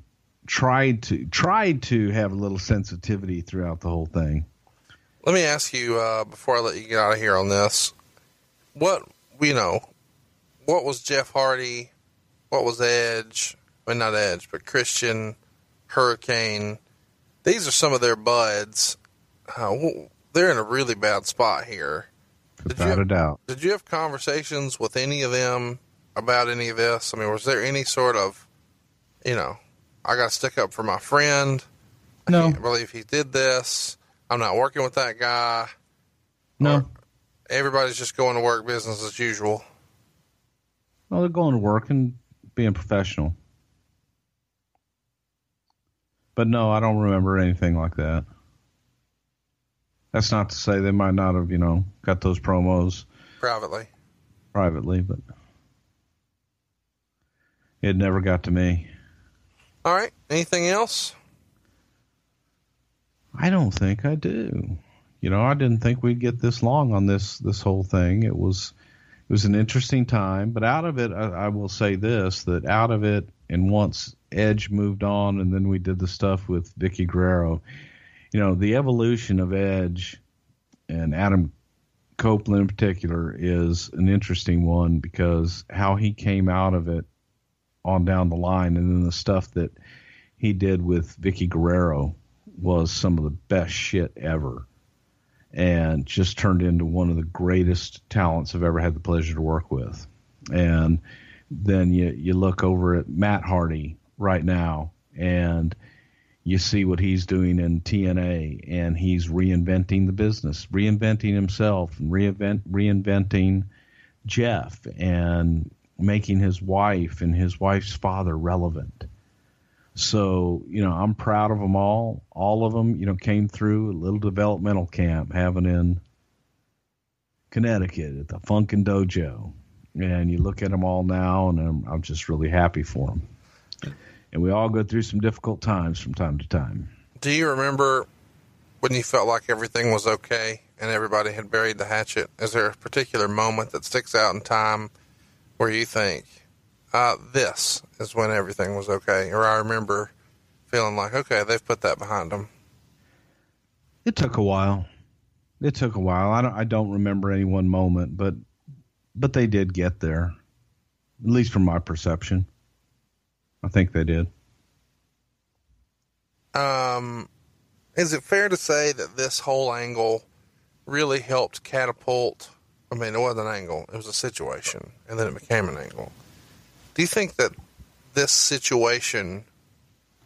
tried to tried to have a little sensitivity throughout the whole thing. Let me ask you uh, before I let you get out of here on this. What you know, what was Jeff Hardy? What was Edge? Well, not Edge, but Christian, Hurricane. These are some of their buds. Uh, they're in a really bad spot here. Did Without you, a doubt. Did you have conversations with any of them about any of this? I mean, was there any sort of, you know, I got to stick up for my friend. No. I can't believe he did this. I'm not working with that guy. No. everybody's just going to work business as usual. Well, they're going to work and being professional. But no, I don't remember anything like that. That's not to say they might not have, you know, got those promos privately. Privately, but it never got to me. All right. Anything else? I don't think I do. You know, I didn't think we'd get this long on this this whole thing. It was it was an interesting time, but out of it, I, I will say this: that out of it, and once Edge moved on, and then we did the stuff with Vickie Guerrero. You know, the evolution of Edge and Adam Copeland in particular is an interesting one because how he came out of it on down the line, and then the stuff that he did with Vickie Guerrero was some of the best shit ever, and just turned into one of the greatest talents I've ever had the pleasure to work with. And then you you look over at Matt Hardy right now, and you see what he's doing in TNA, and he's reinventing the business, reinventing himself, and reinvent reinventing Jeff, and making his wife and his wife's father relevant. So, you know, I'm proud of them all. All of them, you know, came through a little developmental camp having in Connecticut at the Funkin' Dojo. And you look at them all now, and I'm, I'm just really happy for them. And we all go through some difficult times from time to time. Do you remember when you felt like everything was okay and everybody had buried the hatchet? Is there a particular moment that sticks out in time where you think, uh, this is when everything was okay? Or I remember feeling like, okay, they've put that behind them. It took a while. It took a while. I don't. I don't remember any one moment, but but they did get there, at least from my perception. I think they did. Um, is it fair to say that this whole angle really helped catapult? I mean, it wasn't an angle; it was a situation, and then it became an angle. Do you think that this situation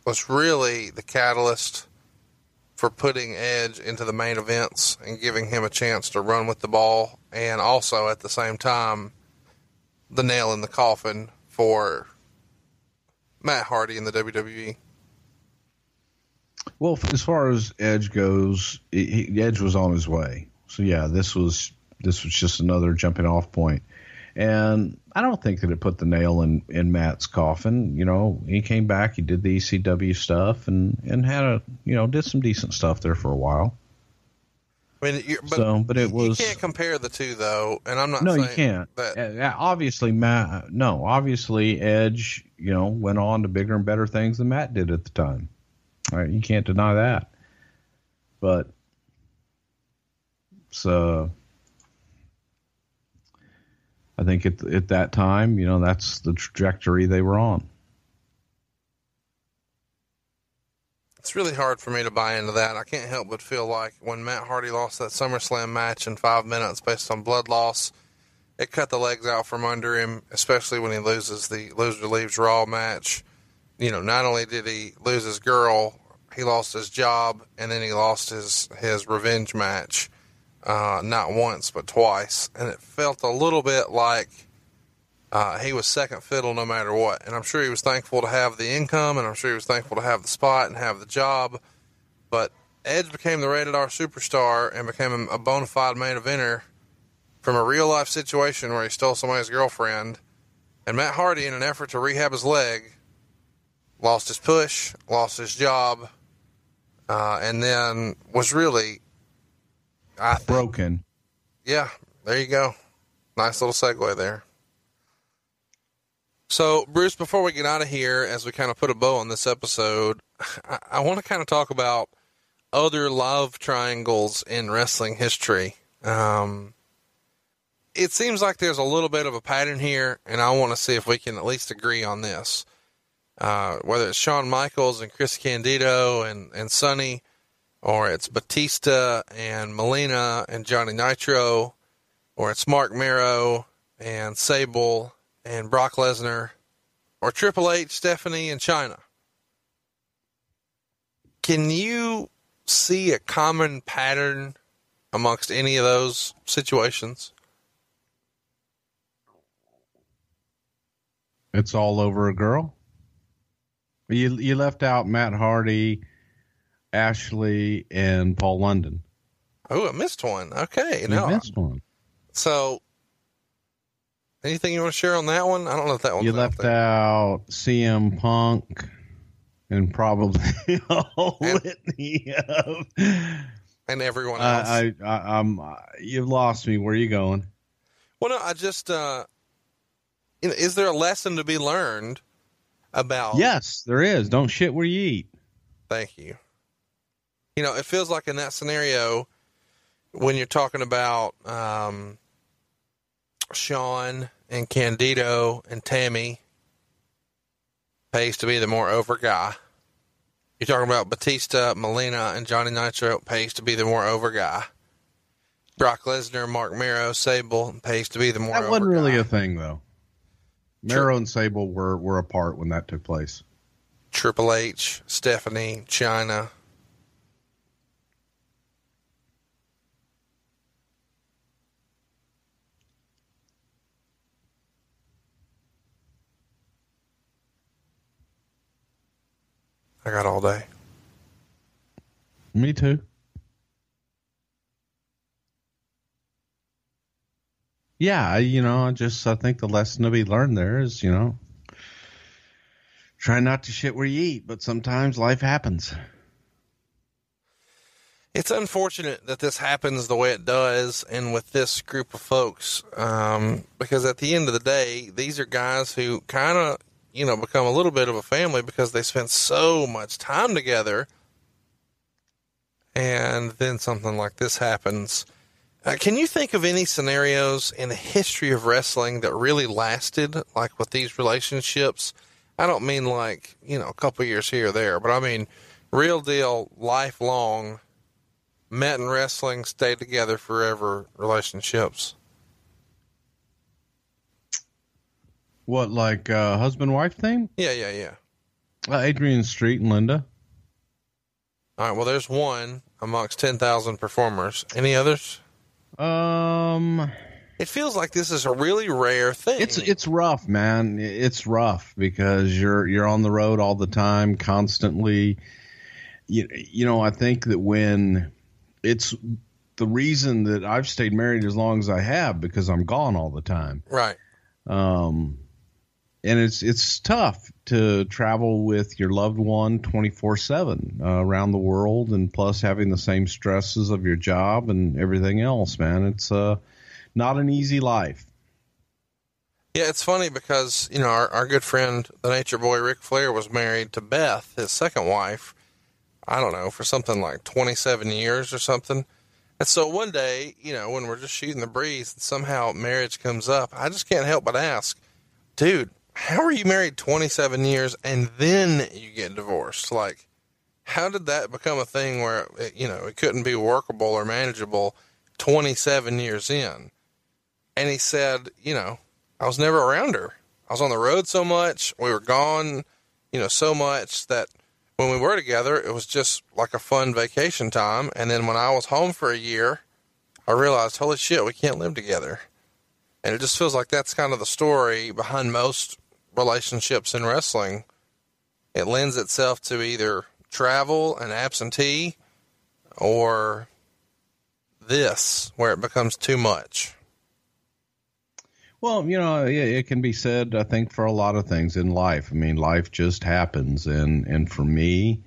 was really the catalyst for putting Edge into the main events and giving him a chance to run with the ball, and also at the same time, the nail in the coffin for Matt Hardy in the WWE? Well, as far as Edge goes, he, Edge was on his way. So yeah, this was this was just another jumping off point. And I don't think that it put the nail in, in Matt's coffin. You know, he came back, he did the ECW stuff, and and had a you know did some decent stuff there for a while. I mean, but, so, but it was you can't compare the two though, and I'm not. No, you can't. That, Uh, obviously, Matt. No, obviously, Edge. You know, went on to bigger and better things than Matt did at the time. Right, you can't deny that. But so I think at at that time, you know, that's the trajectory they were on. it's really hard for me to buy into that. I can't help but feel like when Matt Hardy lost that SummerSlam match in five minutes based on blood loss, it cut the legs out from under him, especially when he loses the loser leaves Raw match. You know, not only did he lose his girl, he lost his job, and then he lost his his revenge match, uh, not once but twice, and it felt a little bit like uh, he was second fiddle no matter what. And I'm sure he was thankful to have the income, and I'm sure he was thankful to have the spot and have the job. But Edge became the rated R superstar and became a bona fide main eventer from a real life situation where he stole somebody's girlfriend. And Matt Hardy, in an effort to rehab his leg, lost his push, lost his job, uh, and then was really, I Broken. yeah, there you go. Nice little segue there. So, Bruce, before we get out of here, as we kind of put a bow on this episode, I, I want to kind of talk about other love triangles in wrestling history. Um, it seems like there's a little bit of a pattern here, and I want to see if we can at least agree on this. Uh, whether it's Shawn Michaels and Chris Candido and, and Sunny, or it's Batista and Melina and Johnny Nitro, or it's Mark Mero and Sable and Brock Lesnar, or Triple H, Stephanie, and Chyna. Can you see a common pattern amongst any of those situations? It's all over a girl. You you left out Matt Hardy, Ashley, and Paul London. Oh, I missed one. Okay, You no. missed one. So, anything you want to share on that one? I don't know if that one. You left out CM Punk, and probably a whole And- litany of. and everyone else. I, I, I, I'm. You've lost me. Where are you going? well, no, I just, uh, you know, is there a lesson to be learned about? Yes, there is. Don't shit where you eat. Thank you. You know, it feels like in that scenario, when you're talking about um, Shawn and Candido and Tammy, pays to be the more over guy. You're talking about Batista, Melina, and Johnny Nitro, pays to be the more over guy. Brock Lesnar, Mark Mero, Sable, pays to be the more That over wasn't really guy. a thing, though. Mero and Sable were were apart when that took place. Triple H, Stephanie, Chyna. I got all day. Me too. Yeah, you know, I just I think the lesson to be learned there is, you know, try not to shit where you eat, but sometimes life happens. It's unfortunate that this happens the way it does, and with this group of folks, um, because at the end of the day, these are guys who kind of, you know, become a little bit of a family because they spend so much time together, and then something like this happens. Uh, can you think of any scenarios in the history of wrestling that really lasted, like with these relationships? I don't mean like you know a couple years here or there, but I mean real deal, lifelong met in wrestling, stayed together forever relationships. What, like uh, husband wife thing? Yeah, yeah, yeah. Uh, Adrian Street and Linda. All right. Well, there's one amongst ten thousand performers. Any others? Um, It feels like this is a really rare thing. it's it's rough, man. It's rough because you're you're on the road all the time, constantly. You you know, I think that when it's the reason that I've stayed married as long as I have because I'm gone all the time. right. Um, and it's it's tough to travel with your loved one 24 7 uh, around the world and plus having the same stresses of your job and everything else man it's uh not an easy life Yeah, it's funny because you know our, our good friend, the Nature Boy Ric Flair, was married to Beth, his second wife. I don't know for something like twenty seven years or something. And so one day, you know, when we're just shooting the breeze, and somehow marriage comes up, I just can't help but ask, dude, how are you married twenty seven years and then you get divorced? Like, how did that become a thing where it, you know it couldn't be workable or manageable twenty seven years in? And he said, you know, I was never around her. I was on the road so much. We were gone, you know, so much that when we were together, it was just like a fun vacation time. And then when I was home for a year, I realized, holy shit, we can't live together. And it just feels like that's kind of the story behind most relationships in wrestling. It lends itself to either travel and absentee or this, where it becomes too much. well you know it, it can be said i think for a lot of things in life i mean life just happens and and for me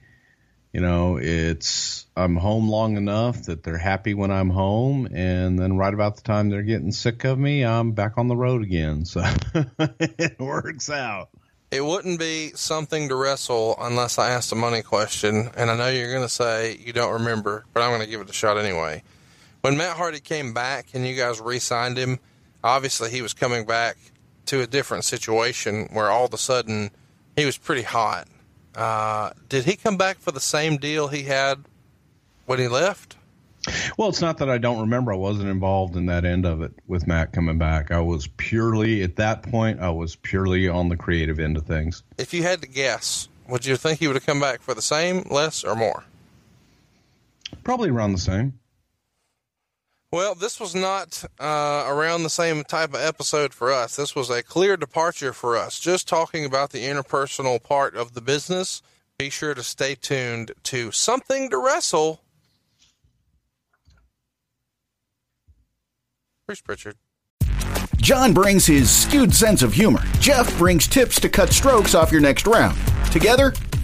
you know it's i'm home long enough that they're happy when i'm home and then right about the time they're getting sick of me i'm back on the road again so it works out It wouldn't be something to wrestle unless I asked a money question, and I know you're going to say you don't remember, but I'm going to give it a shot anyway. When Matt Hardy came back and you guys re-signed him, obviously he was coming back to a different situation where all of a sudden he was pretty hot. Uh, did he come back for the same deal he had when he left? Well, it's not that I don't remember. I wasn't involved in that end of it with Matt coming back. I was purely, at that point, I was purely on the creative end of things. If you had to guess, would you think he would have come back for the same, less, or more? Probably around the same. Well, this was not uh, around the same type of episode for us. This was a clear departure for us. Just talking about the interpersonal part of the business. Be sure to stay tuned to Something to Wrestle. Bruce Prichard. John brings his skewed sense of humor. Jeff brings tips to cut strokes off your next round. Together,